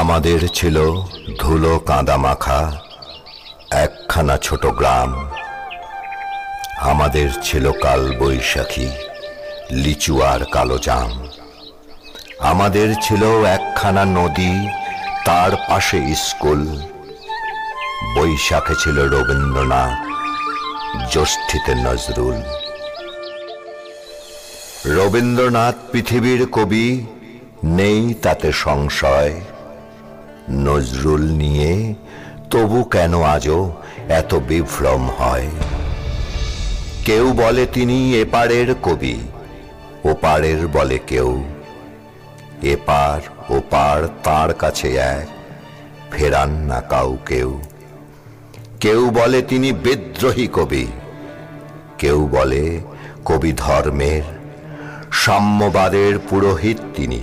আমাদের ছিল ধুলো কাঁদা মাখা, একখানা ছোট গ্রাম। আমাদের ছিল কাল বৈশাখী, লিচু আর কালো জাম। আমাদের ছিল একখানা নদী, তার পাশে স্কুল। বৈশাখে ছিল রবীন্দ্রনাথ, জ্যৈষ্ঠীতে নজরুল। রবীন্দ্রনাথ পৃথিবীর কবি, নেই তাতে সংশয়। নজরুল নিয়ে, তবু কেন আজও এত বিভ্রম হয়? কেউ বলে তিনি এপারের কবি, ওপারের বলে কেউ। এপার, ওপার তার কাছে এক, ফেরান না কাউ কেউ। কেউ বলে তিনি বিদ্রোহী কবি, কেউ বলে কবি ধর্মের, সাম্যবাদের পুরোহিত তিনি,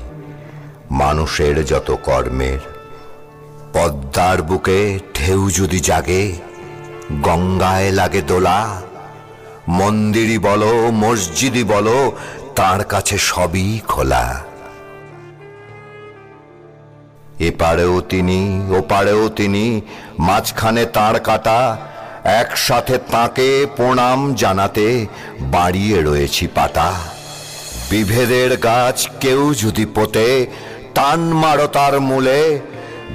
মানুষের যত কর্মের। পদ্মার বুকে ঢেউ যদি জাগে, গঙ্গায় লাগে দোলা, মন্দিরই বলো, মসজিদই বলো, তার কাছে সবই খোলা। এপারেও তিনি, ওপারেও তিনি, মাঝখানে তার কাটা, একসাথে তাকে প্রণাম জানাতে বাড়িয়ে রয়েছি পাতা। বিভেদের গাছ কেউ যদি পোতে টান মারো তার মূলে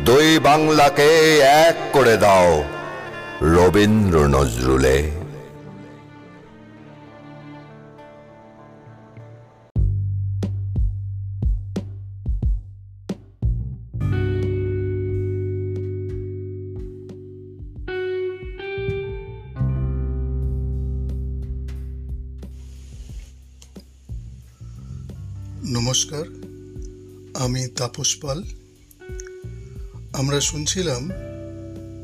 দুই বাংলাকে এক করে দাও রবীন্দ্র নজরুলে। নমস্কার আমি তাপস পাল। আমরা শুনছিলাম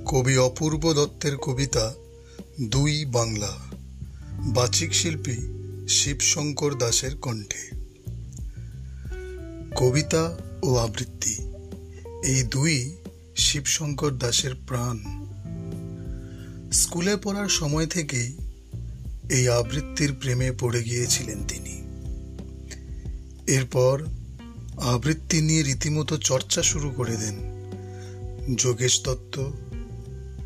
কবি অপূর্ব দত্তের কবিতা দুই বাংলা, বাচিক শিল্পী শিবশঙ্কর দাসের কণ্ঠে। কবিতা ও আবৃত্তি, এই দুই শিবশঙ্কর দাসের প্রাণ। স্কুলে পড়ার সময় থেকেই এই আবৃত্তির প্রেমে পড়ে গিয়েছিলেন তিনি। এরপর আবৃত্তি নিয়ে রীতিমতো চর্চা শুরু করে দেন। যোগেশ দত্ত,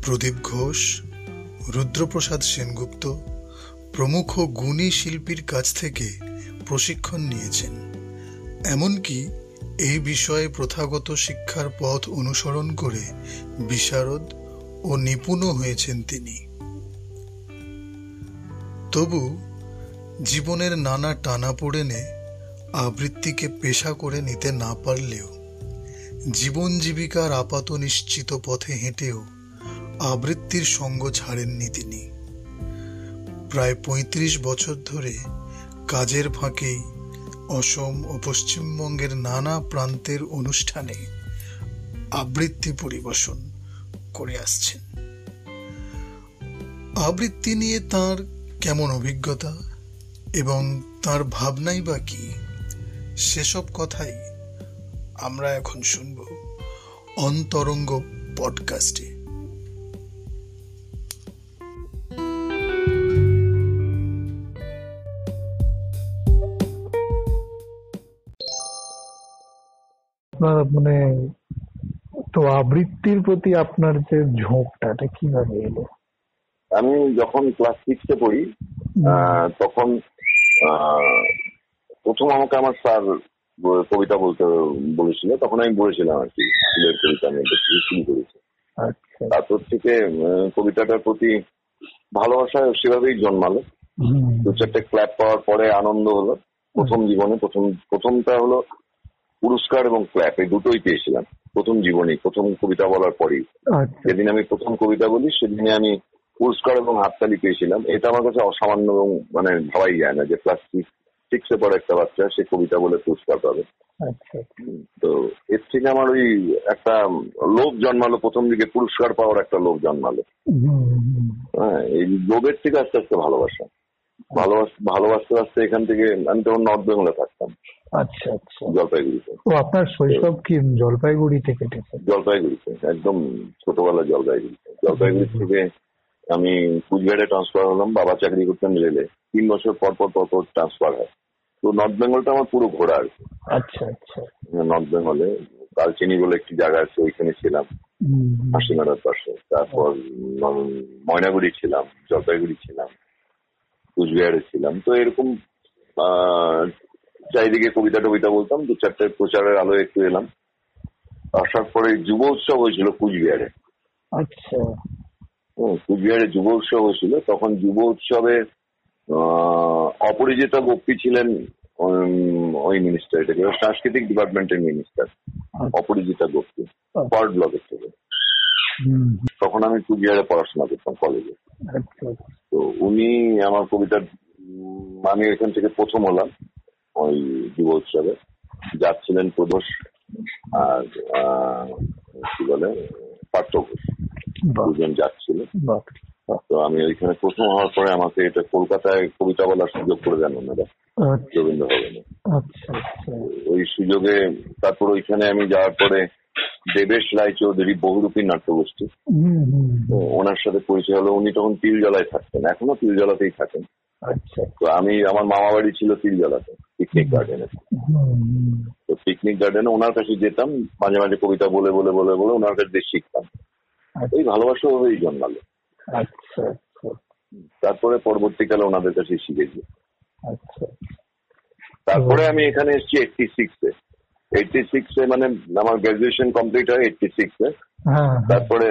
প্রদীপ ঘোষ, রুদ্রপ্রসাদ সেনগুপ্ত প্রমুখ গুণী শিল্পীর কাছ থেকে প্রশিক্ষণ নিয়েছেন। এমনকি এই বিষয়ে প্রথাগত শিক্ষার পথ অনুসরণ করে বিশারদ ও নিপুণও হয়েছেন তিনি। তবু জীবনের নানা টানা পড়েনে আবৃত্তিকে পেশা করে নিতে না পারলেও জীবন জীবিকার আপাত নিশ্চিত পথে হেঁটেও আবৃত্তির সঙ্গ ছাড়েননি তিনি। প্রায় ৩৫ বছর ধরে কাজের ফাঁকেই অসম ও পশ্চিমবঙ্গের নানা প্রান্তের অনুষ্ঠানে আবৃত্তি পরিবেশন করে আসছেন। আবৃত্তি নিয়ে তার কেমন অভিজ্ঞতা এবং তার ভাবনাই বা কি, সেসব কথাই আমরা এখন শুনব অন্তরঙ্গ পডকাস্টে আপনার মানে তো আবৃত্তির প্রতি আপনার যে ঝোঁকটা এটা কীভাবে এলো? আমি যখন ক্লাস সিক্সে পড়ি আহ, তখন আহ, প্রথম আমাকে আমার স্যার কবিতা বলতে বলেছিল তখন আমি বলেছিলাম আর কি স্কুলের কবিতা আমি শুরু করেছি। আচ্ছা। তারপর থেকে কবিতাটার প্রতি ভালোবাসা সেভাবেই জন্মালো। দু চারটে ক্ল্যাপ পাওয়ার পরে আনন্দ হলো। প্রথম জীবনে প্রথম প্রথমটা হলো পুরস্কার এবং ক্ল্যাপ এই দুটোই পেয়েছিলাম। প্রথম জীবনে প্রথম কবিতা বলার পরেই। আচ্ছা। যেদিন আমি প্রথম কবিতা বলি সেদিনে আমি পুরস্কার এবং হাততালি পেয়েছিলাম। এটা আমার কাছে অসামান্য এবং মানে ভাবাই যায় না যে ক্লাস সিক্স পড়ে একটা বাচ্চা সে কবিতা বলে পুরস্কার পাবে। আচ্ছা তো এর থেকে আমার ওই একটা লোভ জন্মালো প্রথম দিকে পুরস্কার পাওয়ার একটা লোভ জন্মালো। হ্যাঁ এই লোভের থেকে আস্তে আস্তে ভালোবাসা। ভালোবাস ভালোবাসতে বাসতে এখান থেকে আমি তখন নর্থ বেঙ্গলে থাকতাম। আচ্ছা আচ্ছা। জলপাইগুড়িতে। ও আপনার শৈশব কি জলপাইগুড়িতে কেটেছে? জলপাইগুড়িতে একদম ছোটবেলা জলপাইগুড়িতে। জলপাইগুড়ি থেকে আমি কুচবিহারে ট্রান্সফার হলাম বাবা চাকরি করতেন রেলে। তিন বছর পর পর পর পর ট্রান্সফার হয়। তো নর্থ বেঙ্গলটা আমার পুরো ঘোরা আর কি। আচ্ছা আচ্ছা। নর্থ বেঙ্গলে কালচিনি বলে একটি জায়গা আছে ওইখানে ছিলাম। হাসিমারার পাশে। তারপর ময়নাগুড়ি ছিলাম জলপাইগুড়ি ছিলাম কুচবিহারে ছিলাম। তো এরকম আহ, চারিদিকে কবিতা টবিতা বলতাম দু চারটে প্রচারের আলো একটু এলাম। আসার পরে যুব উৎসব হয়েছিল কুচবিহারে। আচ্ছা। কুচবিহারে যুব উৎসব হয়েছিল। তখন যুব উৎসবে আহ, অপরিচিতা গোপী ছিলেন ওই মিনিস্টার এটাকে সাংস্কৃতিক ডিপার্টমেন্টের মিনিস্টার অপরিচিতা গোপী পার্ট ব্লকের থেকে। তখন আমি টু কুচবিহারে পড়াশোনা করতাম কলেজে আচ্ছা তো উনি আমার কবিতার আমি এখান থেকে প্রথম হলাম ওই যুব উৎসবে। যাচ্ছিলেন প্রদোষ আর কি বলে পার্থ ঘোষ। দুজন যাচ্ছিল। তো আমি ওইখানে প্রথম হওয়ার পরে আমাকে এটা কলকাতায় কবিতা বলার সুযোগ করে দেন ওনারা আচ্ছা। রবীন্দ্র ভবনে। আচ্ছা আচ্ছা। ওই সুযোগে তারপর ওইখানে আমি যাওয়ার পরে দেবেশ রায় চৌধুরী বহুরূপী নাট্যগোষ্ঠী। ওনার সাথে পরিচয় হলো উনি তখন তিলজলায় থাকতেন এখনও তিলজলাতেই থাকেন। আচ্ছা। তো আমি আমার মামা বাড়ি ছিল তিলজলাতে পিকনিক গার্ডেনে তো পিকনিক গার্ডেনে ওনার কাছে যেতাম মাঝে মাঝে কবিতা বলে বলে বলে বলে ওনার কাছে শিখতাম। এই ভালোবাসা ওই জন্মালো। আচ্ছা আচ্ছা। তারপরে পরবর্তীকালে ওনাদের কাছে শিখেছি। আচ্ছা। তারপরে আমি এখানে এসেছি এইটটি সিক্সে এইটটি সিক্সে মানে আমার গ্রাজুয়েশন কমপ্লিট হয় এইটটি সিক্সে হ্যাঁ হ্যাঁ, তারপরে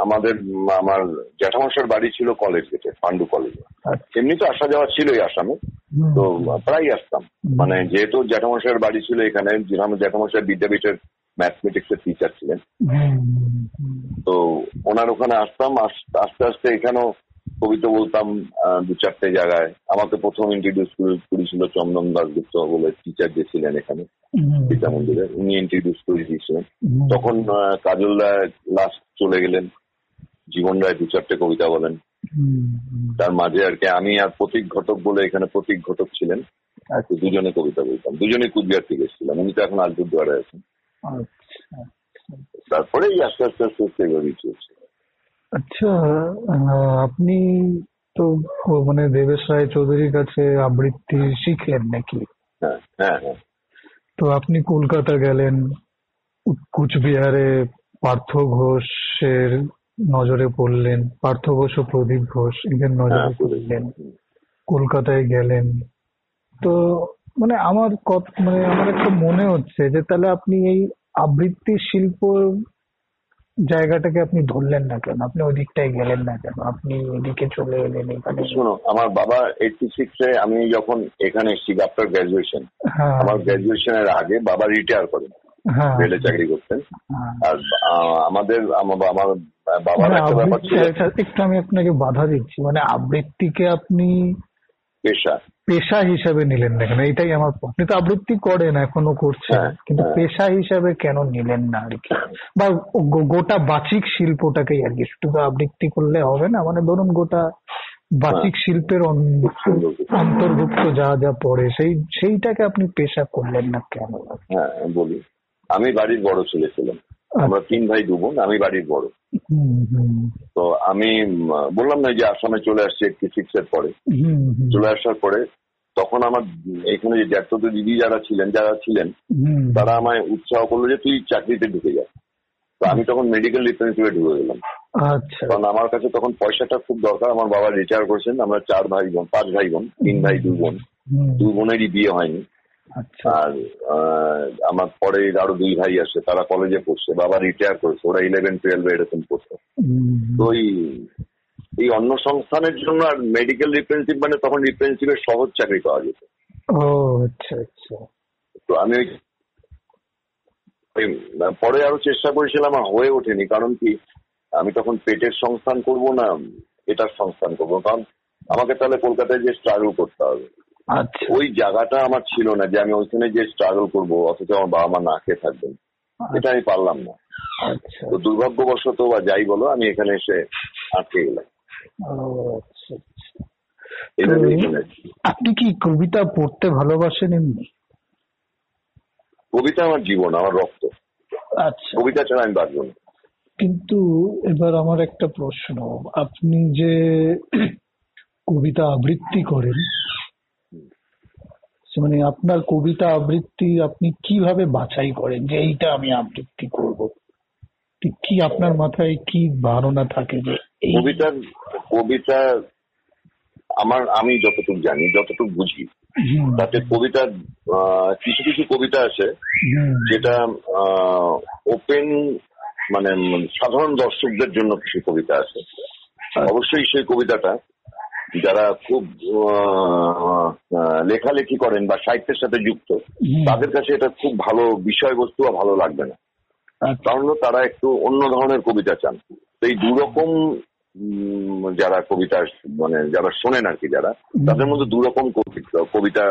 আমাদের আমার জ্যাঠামশার বাড়ি ছিল কলেজ গেটে পান্ডু কলেজে আচ্ছা। এমনি তো আসা যাওয়া ছিলই আসামে। তো প্রায় আসতাম। মানে যেহেতু জ্যাঠামশাইয়ের বাড়ি ছিল এখানে যেখানে জ্যাঠামশাই বিদ্যাপীঠের ম্যাথমেটিক্স এর টিচার ছিলেন। তো ওনার ওখানে আসতাম আস্তে আস্তে এখানেও কবিতা বলতাম দু চারটে জায়গায়। আমাকে প্রথম ইন্ট্রোডিউস করেছিল চন্দন দাসগুপ্ত বলে টিচার যে ছিলেন এখানে বিদ্যা মন্দিরে। উনি ইন্ট্রোডিউস করে দিয়েছিলেন। তখন কাজল রায় লাস্ট চলে গেলেন। জীবন রায় দু চারটে কবিতা বলেন। তার মাঝে আর কি আমি আর প্রতীক ঘটক বলে এখানে প্রতীক ঘটক ছিলেন। তো দুজনে কবিতা বলতাম। দুজনে কুচবিহার থেকে এসেছিলাম। উনি তো এখন আলিপুরদুয়ারে আছেন। আচ্ছা। তারপরে আস্তে আস্তে আস্তে আস্তে এভাবেই চলছে। আচ্ছা আহ, আপনি তো মানে দেবেশ রায় চৌধুরীর কাছে আবৃত্তি শিখলেন নাকি? হ্যাঁ হ্যাঁ হ্যাঁ। তো আপনি কলকাতা গেলেন কুচবিহারে পার্থ ঘোষের নজরে পড়লেন পার্থ ঘোষ ও প্রদীপ ঘোষ এদের নজরে পড়লেন কলকাতায় গেলেন। তো মানে আমার মানে আমার একটা মনে হচ্ছে যে তাহলে আপনি এই আবৃত্তি শিল্প জায়গাটাকে আপনি ধরলেন না কেন? আপনি ওই দিকটায় গেলেন না কেন? আপনি ওইদিকে চলে এলেন এখানে? শোনো আমার বাবা এইটটি এ আমি যখন এখানে এসেছি আফটার গ্রাজুয়েশন হ্যাঁ। আমার গ্রাজুয়েশনের আগে বাবা রিটায়ার করেন। হ্যাঁ। রেলে চাকরি করতেন। হ্যাঁ। আর আমাদের আমার বাবার একটা ব্যাপার ছিল। একটু আমি আপনাকে বাধা দিচ্ছি। মানে আবৃত্তিকে আপনি পেশা। পেশা হিসাবে নিলেন না কেন? এটাই আমার প্রশ্ন। আপনি তো আবৃত্তি করেন এখনও করছেন। হ্যাঁ, কিন্তু হ্যাঁ। পেশা হিসাবে কেন নিলেন না আর কি? বা গোটা বাচিক শিল্পটাকেই আর কি শুধু আবৃত্তি করলে হবে না? মানে ধরুন গোটা বাচিক শিল্পের অন্তর্ভুক্ত যা যা পড়ে সেই সেইটাকে আপনি পেশা করলেন না কেন? হ্যাঁ বলি আমি বাড়ির বড় ছেলে ছিলাম। আমরা তিন ভাই দু বোন আমি বাড়ির বড়। তো আমি বললাম না যে আসামে চলে আসছি এইটটি সিক্স এর পরে। চলে আসার পরে তখন আমার এখানে যে জ্যাঠতো দিদি যারা ছিলেন যারা ছিলেন তারা আমায় উৎসাহ করল যে তুই চাকরিতে ঢুকে যা। তো আমি তখন মেডিকেল রিপ্রেজেন্টেটিভে ঢুকে গেলাম। আচ্ছা। কারণ আমার কাছে তখন পয়সাটা খুব দরকার। আমার বাবা রিটায়ার করেছেন। আমরা চার ভাই বোন পাঁচ ভাই বোন তিন ভাই দু বোন। দু বোনেরই বিয়ে হয়নি। আর আহ, আমার পরে আরও দুই ভাই আসে তারা কলেজে পড়ছে বাবা রিটায়ার করেছে ওরা ইলেভেন টুয়েলভে এরকম পড়ছে তো এই এই অন্য সংস্থানের জন্য আর মেডিকেল রিপ্রেজেন্টেটিভ মানে তখন রিপ্রেজেন্টেটিভের সহজ চাকরি পাওয়া যেত। ও আচ্ছা আচ্ছা। তো আমি পরে আরও চেষ্টা করেছিলাম আর হয়ে ওঠেনি কারণ কি আমি তখন পেটের সংস্থান করব না এটার সংস্থান করব কারণ আমাকে তাহলে কলকাতায় যে স্ট্রাগল করতে হবে। আচ্ছা ওই জায়গাটা আমার ছিল না যে আমি ওইখানে যে স্ট্রাগল করব অথচ আমার বাবা মা না খেয়ে থাকবেন এটা আমি পারলাম না। আচ্ছা। তো দুর্ভাগ্যবশত বা যাই বলো আমি এখানে এসে আটকে গেলাম। আচ্ছা আচ্ছা। আপনি কি কবিতা পড়তে ভালোবাসেন এমনি? কবিতা আমার জীবন আমার রক্ত। আচ্ছা। কবিতা ছাড়া আমি বাঁচব না। কিন্তু এবার আমার একটা প্রশ্ন। আপনি যে কবিতা আবৃত্তি করেন মানে আপনার কবিতা আবৃত্তি আপনি কীভাবে বাছাই করেন যে এইটা আমি আবৃত্তি করব? কি আপনার মাথায় কি ধারণা থাকে যে এই কবিতার কবিতা আমার আমি যতটুকু জানি যতটুকু বুঝি তাতে কবিতার আহ, কিছু কিছু কবিতা আছে যেটা ওপেন মানে সাধারণ দর্শকদের জন্য কিছু কবিতা আছে। অবশ্যই সেই কবিতাটা যারা খুব লেখালেখি করেন বা সাহিত্যের সাথে যুক্ত তাদের কাছে এটা খুব ভালো বিষয়বস্তু ভালো লাগবে না। আচ্ছা, কারণ তারা একটু অন্য ধরনের কবিতা চান। তো এই দুরকম যারা কবিতা মানে যারা শোনেন আর কি যারা তাদের মধ্যে দুরকম কবিতা কবিতা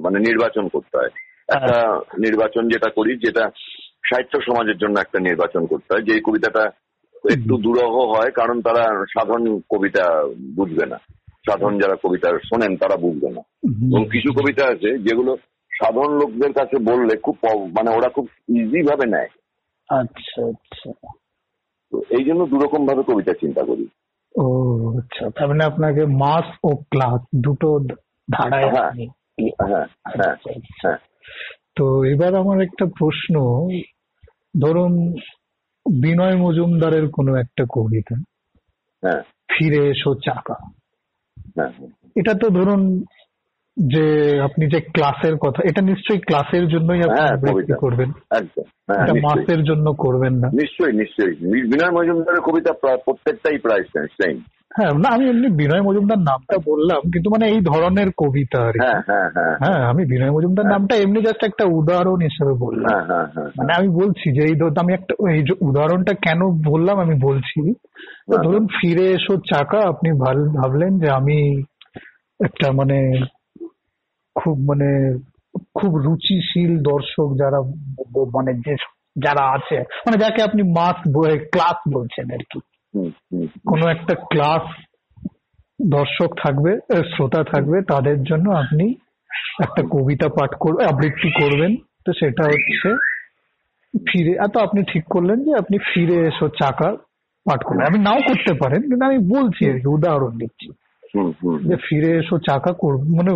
মানে নির্বাচন করতে হয়। একটা নির্বাচন যেটা করি যেটা সাহিত্য সমাজের জন্য একটা নির্বাচন করতে হয়। যে কবিতাটা একটু দুরহ হয় কারণ তারা সাধারণ কবিতা বুঝবে না। সাধারণ যারা কবিতা শোনেন তারা বুঝবে না। এবং কিছু কবিতা আছে যেগুলো সাধারণ লোকদের কাছে বললে খুব মানে ওরা খুব ইজি ভাবে নেয়। আচ্ছা আচ্ছা। তো এই জন্য দুরকম ভাবে কবিতা চিন্তা করি। ও আচ্ছা। তার মানে আপনাকে মাস ও ক্লাস দুটো ধারায় হ্যাঁ। হ্যাঁ হ্যাঁ আচ্ছা, আচ্ছা। হ্যাঁ। তো এবার আমার একটা প্রশ্ন। ধরুন বিনয় মজুমদারের কোনো একটা কবিতা। হ্যাঁ। ফিরে এসো চাকা। হ্যাঁ। এটা তো ধরুন যে আপনি যে ক্লাসের কথা এটা নিশ্চয়ই ক্লাসের জন্যই আপনি হ্যাঁ, করবেন। হ্যাঁ এটা মাসের জন্য করবেন না। নিশ্চয়ই নিশ্চয়ই। বিনয় মজুমদারের কবিতা প্রত্যেকটাই প্রায় সেম হ্যাঁ না আমি এমনি বিনয় মজুমদার নামটা বললাম কিন্তু মানে এই ধরনের কবিতা আর। হ্যাঁ হ্যাঁ আমি বিনয় মজুমদার নামটা এমনি জাস্ট একটা উদাহরণ হিসেবে বললাম। মানে আমি বলছি যে এই ধর- আমি একটা এই যে উদাহরণটা কেন বললাম আমি বলছি। ধরুন ফিরে এসো চাকা আপনি ভাবলেন যে আমি একটা মানে খুব মানে খুব রুচিশীল দর্শক যারা মানে যে যারা আছে মানে যাকে আপনি মাস ক্লাস বলছেন আর কি। কোনো একটা ক্লাস দর্শক থাকবে শ্রোতা থাকবে তাদের জন্য আপনি একটা কবিতা পাঠ করবে আবৃত্তি করবেন। তো সেটা হচ্ছে ফিরে এত আপনি ঠিক করলেন যে আপনি ফিরে এসো চাকা পাঠ করবেন। আপনি নাও করতে পারেন কিন্তু আমি বলছি আর কি উদাহরণ দিচ্ছি। যে ফিরে এসো চাকা করব মানে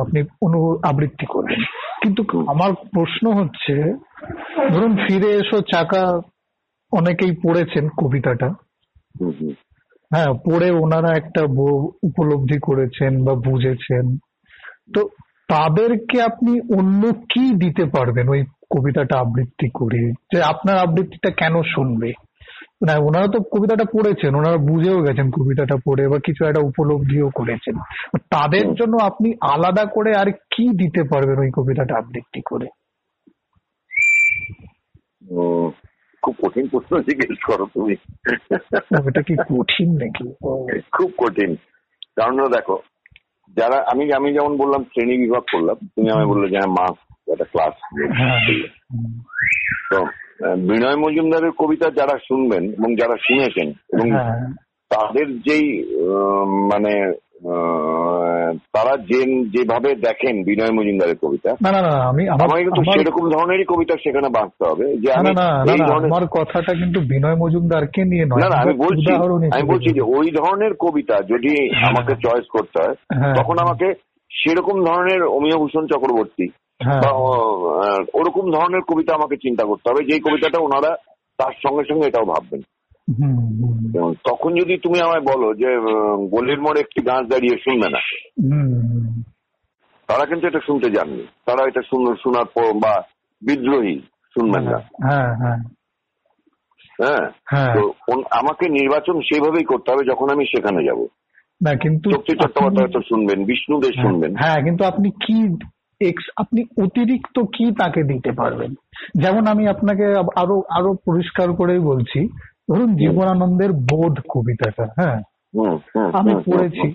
আপনি অনু আবৃত্তি করবেন কিন্তু আমার প্রশ্ন হচ্ছে ধরুন ফিরে এসো চাকা অনেকেই পড়েছেন কবিতাটা। হ্যাঁ পড়ে ওনারা একটা উপলব্ধি করেছেন বা বুঝেছেন। তো তাদেরকে আপনি অন্য কি দিতে পারবেন ওই কবিতাটা আবৃত্তি করে? যে আপনার আবৃত্তিটা কেন শুনবে? না ওনারা তো কবিতাটা পড়েছেন ওনারা বুঝেও গেছেন কবিতাটা পড়ে বা কিছু একটা উপলব্ধিও করেছেন। তাদের জন্য আপনি আলাদা করে আর কি দিতে পারবেন ওই কবিতাটা আবৃত্তি করে? খুব কঠিন প্রশ্ন জিজ্ঞেস করো তুমি। এটা কি কঠিন নাকি? খুব কঠিন। কারণ দেখো যারা আমি আমি যেমন বললাম শ্রেণি বিভাগ করলাম তুমি আমায় বললে যে হ্যাঁ মাস একটা ক্লাস হ্যাঁ। তো বিনয় মজুমদারের কবিতা যারা শুনবেন এবং যারা শুনেছেন এবং হ্যাঁ তাদের যেই মানে তারা যে যেভাবে দেখেন বিনয় মজুমদারের কবিতা আমি আমাকে কিন্তু সেরকম ধরনেরই কবিতা সেখানে বাঁচতে হবে যে আমার কথাটা কিন্তু বিনয় মজুমদারকে নিয়ে নয় না আমি বলছি আমি বলছি যে ওই ধরনের কবিতা যদি আমাকে চয়েস করতে হয় হ্যাঁ। তখন আমাকে সেরকম ধরনের অমিয় ভূষণ চক্রবর্তী হ্যাঁ বা ওরকম ধরনের কবিতা আমাকে চিন্তা করতে হবে। যেই কবিতাটা ওনারা তার সঙ্গে সঙ্গে এটাও ভাববেন। তখন যদি তুমি আমায় বলো যে গলির মোড়ে একটি গাছ দাঁড়িয়ে শুনবে না। তারা কিন্তু এটা শুনতে যাননি তারা এটা শোনার পর বা বিদ্রোহী শুনবেন না। হ্যাঁ হ্যাঁ। হ্যাঁ? হ্যাঁ। তো আমাকে নির্বাচন সেইভাবেই করতে হবে যখন আমি সেখানে যাব। না কিন্তু চট্টোপাধ্যায় হয়তো শুনবেন বিষ্ণুদেব আপনি- শুনবেন। হ্যাঁ কিন্তু আপনি কি ex- আপনি অতিরিক্ত কি তাকে দিতে পারবেন? যেমন আমি আপনাকে আরও আরও পরিষ্কার করেই বলছি ধরুন জীবনানন্দের বোধ কবিতাটা হ্যাঁ? আমি পড়েছি।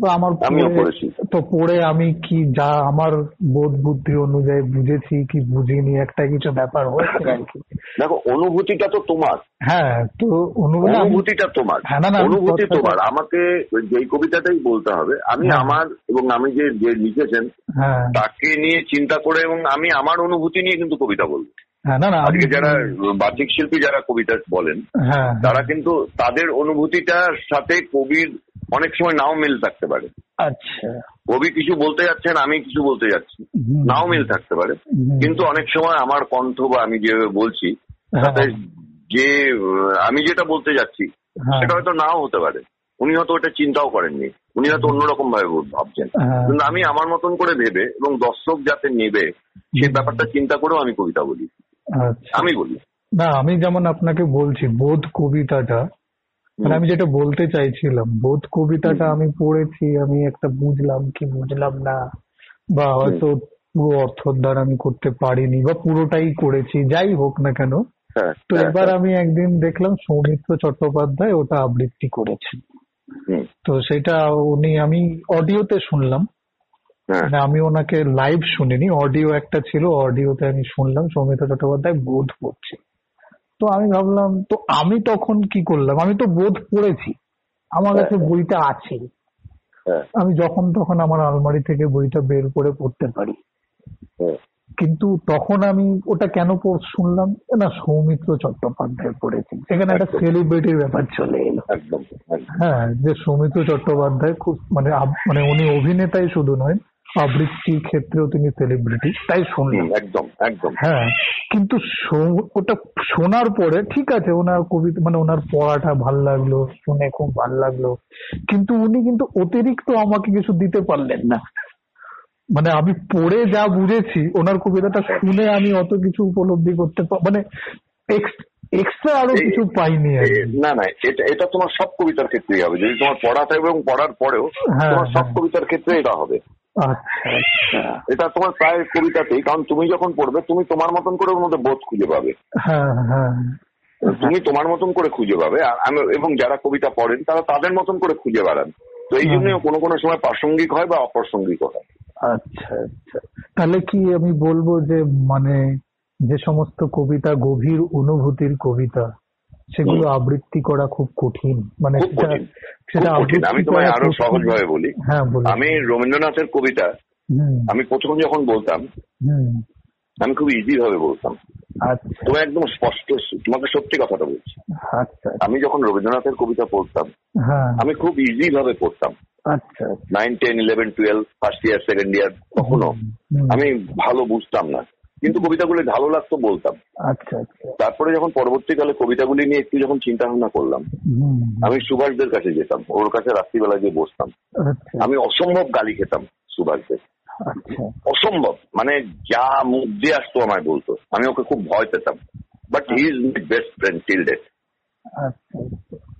তো আমার পড়ে- তো পড়ে আমি কি যা আমার বোধ বুদ্ধি অনুযায়ী বুঝেছি কি বুঝিনি একটা কিছু ব্যাপার হয়েছে আর কি। দেখো অনুভূতিটা তো তোমার। হ্যাঁ তো অনুভূতি অনুভূতিটা তোমার। হ্যাঁ, অনুভূতি তোমার। আমাকে যেই কবিতাটাই বলতে হবে আমি হ্যাঁ। আমার এবং আমি যে যে লিখেছেন হ্যাঁ। তাকে নিয়ে চিন্তা করে এবং আমি আমার অনুভূতি নিয়ে কিন্তু কবিতা বলব। আজকে যারা বাচিক শিল্পী যারা কবিতা বলেন হ্যাঁ তারা কিন্তু তাদের অনুভূতিটার সাথে কবির অনেক সময় নাও মিল থাকতে পারে। আচ্ছা। কবি কিছু বলতে যাচ্ছেন আমি কিছু বলতে যাচ্ছি নাও মিল থাকতে পারে। কিন্তু অনেক সময় আমার কণ্ঠ বা আমি যেভাবে বলছি হ্যাঁ। তাতে যে আমি যেটা বলতে যাচ্ছি হ্যাঁ। সেটা হয়তো নাও হতে পারে। উনি হয়তো ওটা চিন্তাও করেননি। উনি হয়তো অন্যরকম ভাবে ভাবছেন। হ্যাঁ। কিন্তু আমি আমার মতন করে ভেবে এবং দর্শক যাতে নেবে সেই ব্যাপারটা চিন্তা করেও আমি কবিতা বলি। আমি বলি। না আমি যেমন আপনাকে বলছি বোধ কবিতাটা মানে আমি যেটা বলতে চাইছিলাম বোধ কবিতাটা আমি পড়েছি আমি একটা বুঝলাম কি বুঝলাম না বা হয়তো পুরো অর্থোদ্ধার আমি করতে পারিনি বা পুরোটাই করেছি যাই হোক না কেন। হ্যাঁ তো হ্যাঁ, এবার আমি একদিন দেখলাম সৌমিত্র চট্টোপাধ্যায় ওটা আবৃত্তি করেছেন। তো সেটা উনি আমি অডিওতে শুনলাম হ্যাঁ। মানে আমি ওনাকে লাইভ শুনিনি অডিও একটা ছিল অডিওতে আমি শুনলাম সৌমিত্র চট্টোপাধ্যায় বোধ পড়ছে তো আমি ভাবলাম তো আমি তখন কি করলাম? আমি তো বোধ পড়েছি আমার কাছে বইটা আছে। হ্যাঁ। আমি যখন তখন আমার আলমারি থেকে বইটা বের করে পড়তে পারি। হ্যাঁ। কিন্তু তখন আমি ওটা কেন শুনলাম না সৌমিত্র চট্টোপাধ্যায় পড়েছি সেখানে একটা সেলিব্রিটির ব্যাপার চলে এলো। হ্যাঁ যে সৌমিত্র চট্টোপাধ্যায় খুব মানে মানে উনি অভিনেতাই শুধু নয় আবৃত্তির ক্ষেত্রেও তিনি সেলিব্রিটি তাই শুনলাম। একদম একদম। হ্যাঁ কিন্তু ওটা শোনার পরে ঠিক আছে ওনার কবিতা মানে ওনার পড়াটা ভালো লাগল শুনে খুব ভালো লাগল কিন্তু উনি কিন্তু অতিরিক্ত আমাকে কিছু দিতে পারলেন না। মানে আমি পড়ে যা বুঝেছি ওনার কবিতাটা শুনে আমি অত কিছু উপলব্ধি করতে মানে এক্সট্রা আরও কিছু পাইনি। না না এটা এটা তোমার সব কবিতার ক্ষেত্রেই হবে। যদি তোমার পড়াটা এবং পড়ার পরেও হ্যাঁ, তোমার সব হ্যাঁ। কবিতার ক্ষেত্রে এটা হবে। এটা তোমার প্রায় কবিতাতেই কারণ তুমি যখন পড়বে তুমি তোমার মতন করে ওর মধ্যে বোধ খুঁজে পাবে। হ্যাঁ হ্যাঁ। তুমি তোমার মতন করে খুঁজে পাবে আর এবং যারা কবিতা পড়েন তারা তাদের মতন করে খুঁজে বেড়ান। তো এই জন্য কোনো কোনো সময় প্রাসঙ্গিক হয় বা অপ্রাসঙ্গিক হয়। আচ্ছা আচ্ছা। তাহলে কি আমি বলব যে মানে যে সমস্ত কবিতা গভীর অনুভূতির কবিতা সেগুলো আবৃত্তি করা খুব কঠিন। মানে কঠিন। আমি তোমায় আরও সহজ ভাবে বলি। হ্যাঁ আমি রবীন্দ্রনাথের কবিতা আমি প্রথম যখন বলতাম আমি খুব ইজি ভাবে বলতাম। আচ্ছা। তুমি একদম স্পষ্ট তোমাকে সত্যি কথাটা বলছি। আচ্ছা। আমি যখন রবীন্দ্রনাথের কবিতা পড়তাম হ্যাঁ। আমি খুব ইজি ভাবে পড়তাম। আচ্ছা nine ten eleven twelve first year second year তখনও আমি ভালো বুঝতাম না। কিন্তু কবিতাগুলি ভালো লাগতো বলতাম। আচ্ছা আচ্ছা। তারপরে যখন পরবর্তীকালে কবিতাগুলি নিয়ে একটু যখন চিন্তা ভাবনা করলাম আমি সুভাষদের কাছে যেতাম। ওর কাছে রাত্রিবেলা গিয়ে বসতাম। আচ্ছা। আমি অসম্ভব গালি খেতাম সুভাষদের। অসম্ভব। মানে যা মুখ দিয়ে আসতো আমায় বলতো। আমি ওকে খুব ভয় পেতাম। But he is my best friend till date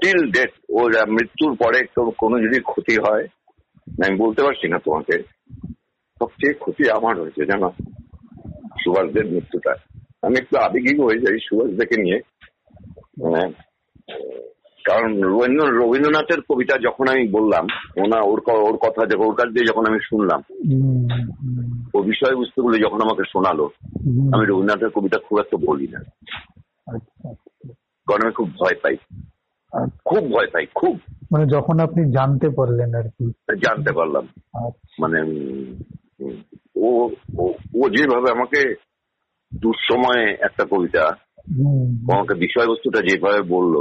till date ও মৃত্যুর পরে কোনো যদি ক্ষতি হয় আমি বলতে পারছি না তোমাকে। সবচেয়ে ক্ষতি আমার হয়েছে জানো? সুভাষদের মৃত্যুটা। আমি একটু আবেগিক হয়ে যাই সুভাষদেরকে নিয়ে। মানে কারণ রবীন্দ্র রবীন্দ্রনাথের কবিতা যখন আমি বললাম ওনা ওর ওর কথা যখন ওর কাছ দিয়ে যখন আমি শুনলাম ও বিষয়বস্তুগুলো যখন আমাকে শোনালো আমি রবীন্দ্রনাথের কবিতা খুব একটা বলি না। আচ্ছা কারণ আমি খুব ভয় পাই। আচ্ছা। খুব ভয় পাই খুব। মানে যখন আপনি জানতে পারলেন আর কি। জানতে পারলাম। আচ্ছা। মানে ও ও- যেভাবে আমাকে দুঃসময়ে একটা কবিতা আমাকে বিষয়বস্তুটা যেভাবে বলল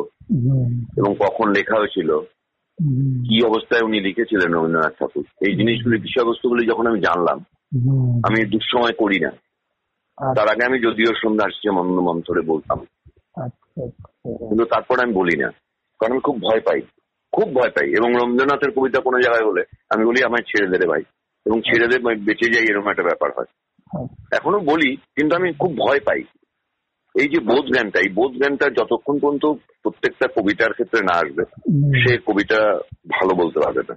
এবং কখন লেখা হয়েছিল কি অবস্থায় উনি লিখেছিলেন রবীন্দ্রনাথ ঠাকুর এই জিনিসগুলি বিষয়বস্তুগুলি যখন আমি জানলাম আমি দুঃসময় করি না। আচ্ছা, তার আগে আমি যদিও সন্ধ্যা আসছে মন্দ মন্থরে বলতাম। আচ্ছা, আচ্ছা। কিন্তু তারপর আমি বলি না কারণ আমি খুব ভয় পাই খুব ভয় পাই। এবং রবীন্দ্রনাথের কবিতা কোনো জায়গায় হলে আমি বলি আমায় ছেড়ে দেবে ভাই। এবং ছেড়ে দে বেঁচে যাই এরকম একটা ব্যাপার হয়। এখনও বলি কিন্তু আমি খুব ভয় পাই। এই যে বোধ জ্ঞানটা এই বোধ জ্ঞানটা যতক্ষণ পর্যন্ত প্রত্যেকটা কবিতার ক্ষেত্রে না আসবে সে কবিতা ভালো বলতে পারবে না।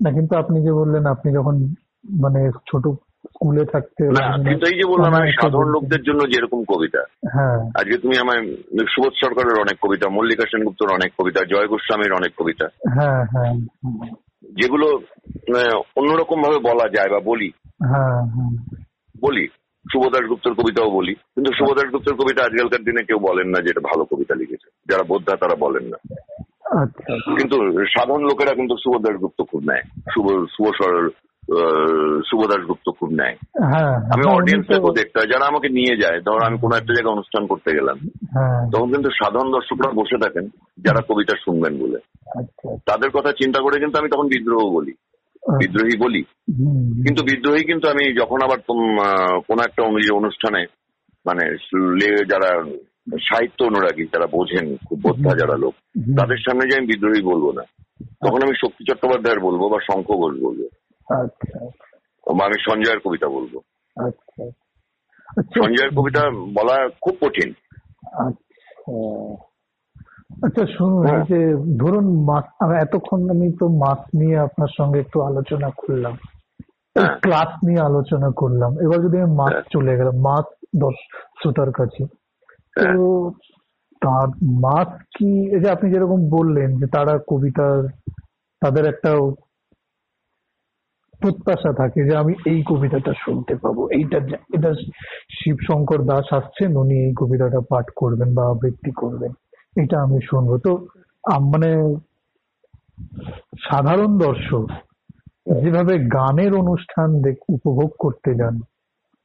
না কিন্তু আপনি যে বললেন আপনি যখন মানে ছোট স্কুলে থাকতে না কিন্তু এই যে বললাম আমি সাধারণ লোকদের জন্য যেরকম কবিতা। হ্যাঁ। আজকে তুমি আমায় সুবোধ সরকারের অনেক কবিতা মল্লিকা সেনগুপ্তর অনেক কবিতা জয় গোস্বামীর অনেক কবিতা। হ্যাঁ হ্যাঁ। যেগুলো অন্যরকম ভাবে বলা যায় বা বলি। হ্যাঁ হ্যাঁ। বলি। শুভদাস গুপ্তর কবিতাও বলি। কিন্তু শুভদাস গুপ্তর কবিতা আজকালকার দিনে কেউ বলেন না যেটা ভালো কবিতা লিখেছে। যারা বোদ্ধা তারা বলেন না। আচ্ছা। কিন্তু সাধারণ লোকেরা কিন্তু শুভদাস গুপ্ত খুব নেয়। শুভ শুভ সুবোদাস গুপ্ত খুব নেয় হ্যাঁ আমি অডিয়েন্স উনি দেখতে হয়। যারা আমাকে নিয়ে যায় ধরো আমি কোনো একটা জায়গায় অনুষ্ঠান করতে গেলাম হ্যাঁ। তখন কিন্তু সাধারণ দর্শকরা বসে থাকেন যারা কবিতা শুনবেন বলে। আচ্ছা। তাদের কথা চিন্তা করে কিন্তু আমি তখন বিদ্রোহ বলি। বিদ্রোহী বলি। কিন্তু বিদ্রোহী কিন্তু আমি যখন আবার কোন একটা অনু- অনুষ্ঠানে মানে যারা সাহিত্য অনুরাগী যারা বোঝেন খুব বোদ্ধা যারা লোক তাদের সামনে যে আমি বিদ্রোহী বলব না তখন আমি শক্তি চট্টোপাধ্যায়ের বলব বা শঙ্খ ঘোষ বলব। আচ্ছা আমি সঞ্জয়ের কবিতা বলব আচ্ছা আচ্ছা সঞ্জয়ের কবিতা বলা খুব কঠিন আচ্ছা আচ্ছা শুনুন হ্যাঁ। যে ধরুন এতক্ষণ আমি তো মাছ নিয়ে আপনার সঙ্গে একটু আলোচনা করলাম হ্যাঁ। ক্লাস নিয়ে আলোচনা করলাম এবার যদি আমি মাছ হ্যাঁ। চলে গেলাম মাছ দশ শ্রোতার কাছে তো। তার মাছ কি এই যে আপনি যেরকম বললেন যে তারা কবিতার তাদের একটা প্রত্যাশা থাকে যে আমি এই কবিতাটা শুনতে পাবো। এইটা এটা শিবশঙ্কর দাস আসছেন উনি এই কবিতাটা পাঠ করবেন বা আবৃত্তি করবেন। এটা আমি শুনব। তো মানে সাধারণ দর্শক যেভাবে গানের অনুষ্ঠান দেখ- উপভোগ করতে যান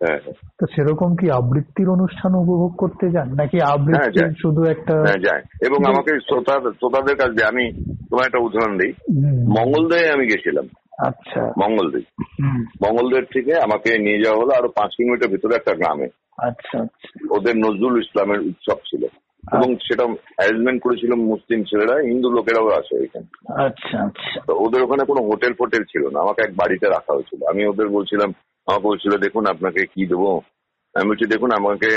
হ্যাঁ। তো সেরকম কি আবৃত্তির অনুষ্ঠান উপভোগ করতে যান? নাকি আবৃত্তি যায়। শুধু একটা হ্যাঁ যায়। এবং আমাকে শ্রোতা শ্রোতাদের কাছে আমি তোমার একটা উদাহরণ দিই। মঙ্গলদয়ে আমি গেছিলাম। আচ্ছা। মঙ্গলদে। হুম, মঙ্গলদের থেকে আমাকে নিয়ে যাওয়া হলো আরও পাঁচ কিলোমিটার ভিতরে একটা গ্রামে। আচ্ছা আচ্ছা। ওদের নজরুল ইসলামের উৎসব ছিল। এবং সেটা অ্যারেঞ্জমেন্ট করেছিল মুসলিম ছেলেরা হিন্দু লোকেরাও আসে এখানে। আচ্ছা আচ্ছা। তো ওদের ওখানে কোনো হোটেল ফোটেল ছিল না আমাকে এক বাড়িতে রাখা হয়েছিল। আমি ওদের বলছিলাম আমাকে বলছিল দেখুন আপনাকে কি দেবো? আমি বলছি দেখুন আমাকে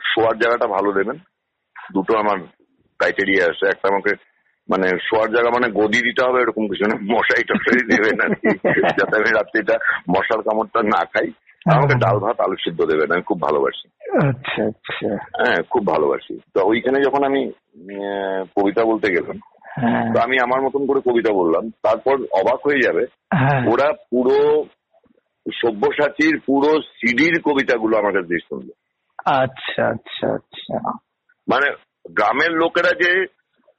শোয়ার জায়গাটা ভালো দেবেন। দুটো আমার ক্রাইটেরিয়া আছে। একটা আমাকে মানে শোয়ার জায়গা মানে গদি দিতে হবে এরকম কিছু না। মশাই টশাই দেবে না যাতে আমি রাত্রিটা মশার কামড়টা না খাই। আমাকে ডাল ভাত আলু সিদ্ধ দেবেন আমি খুব ভালোবাসি। আচ্ছা আচ্ছা। হ্যাঁ খুব ভালোবাসি। তো ওইখানে যখন আমি কবিতা বলতে গেলাম হ্যাঁ। তো আমি আমার মতন করে কবিতা বললাম। তারপর অবাক হয়ে যাবে হ্যাঁ। ওরা পুরো সব্যসাচীর পুরো সিডির কবিতাগুলো আমার কাছে শুনলো। আচ্ছা আচ্ছা আচ্ছা। মানে গ্রামের লোকেরা যে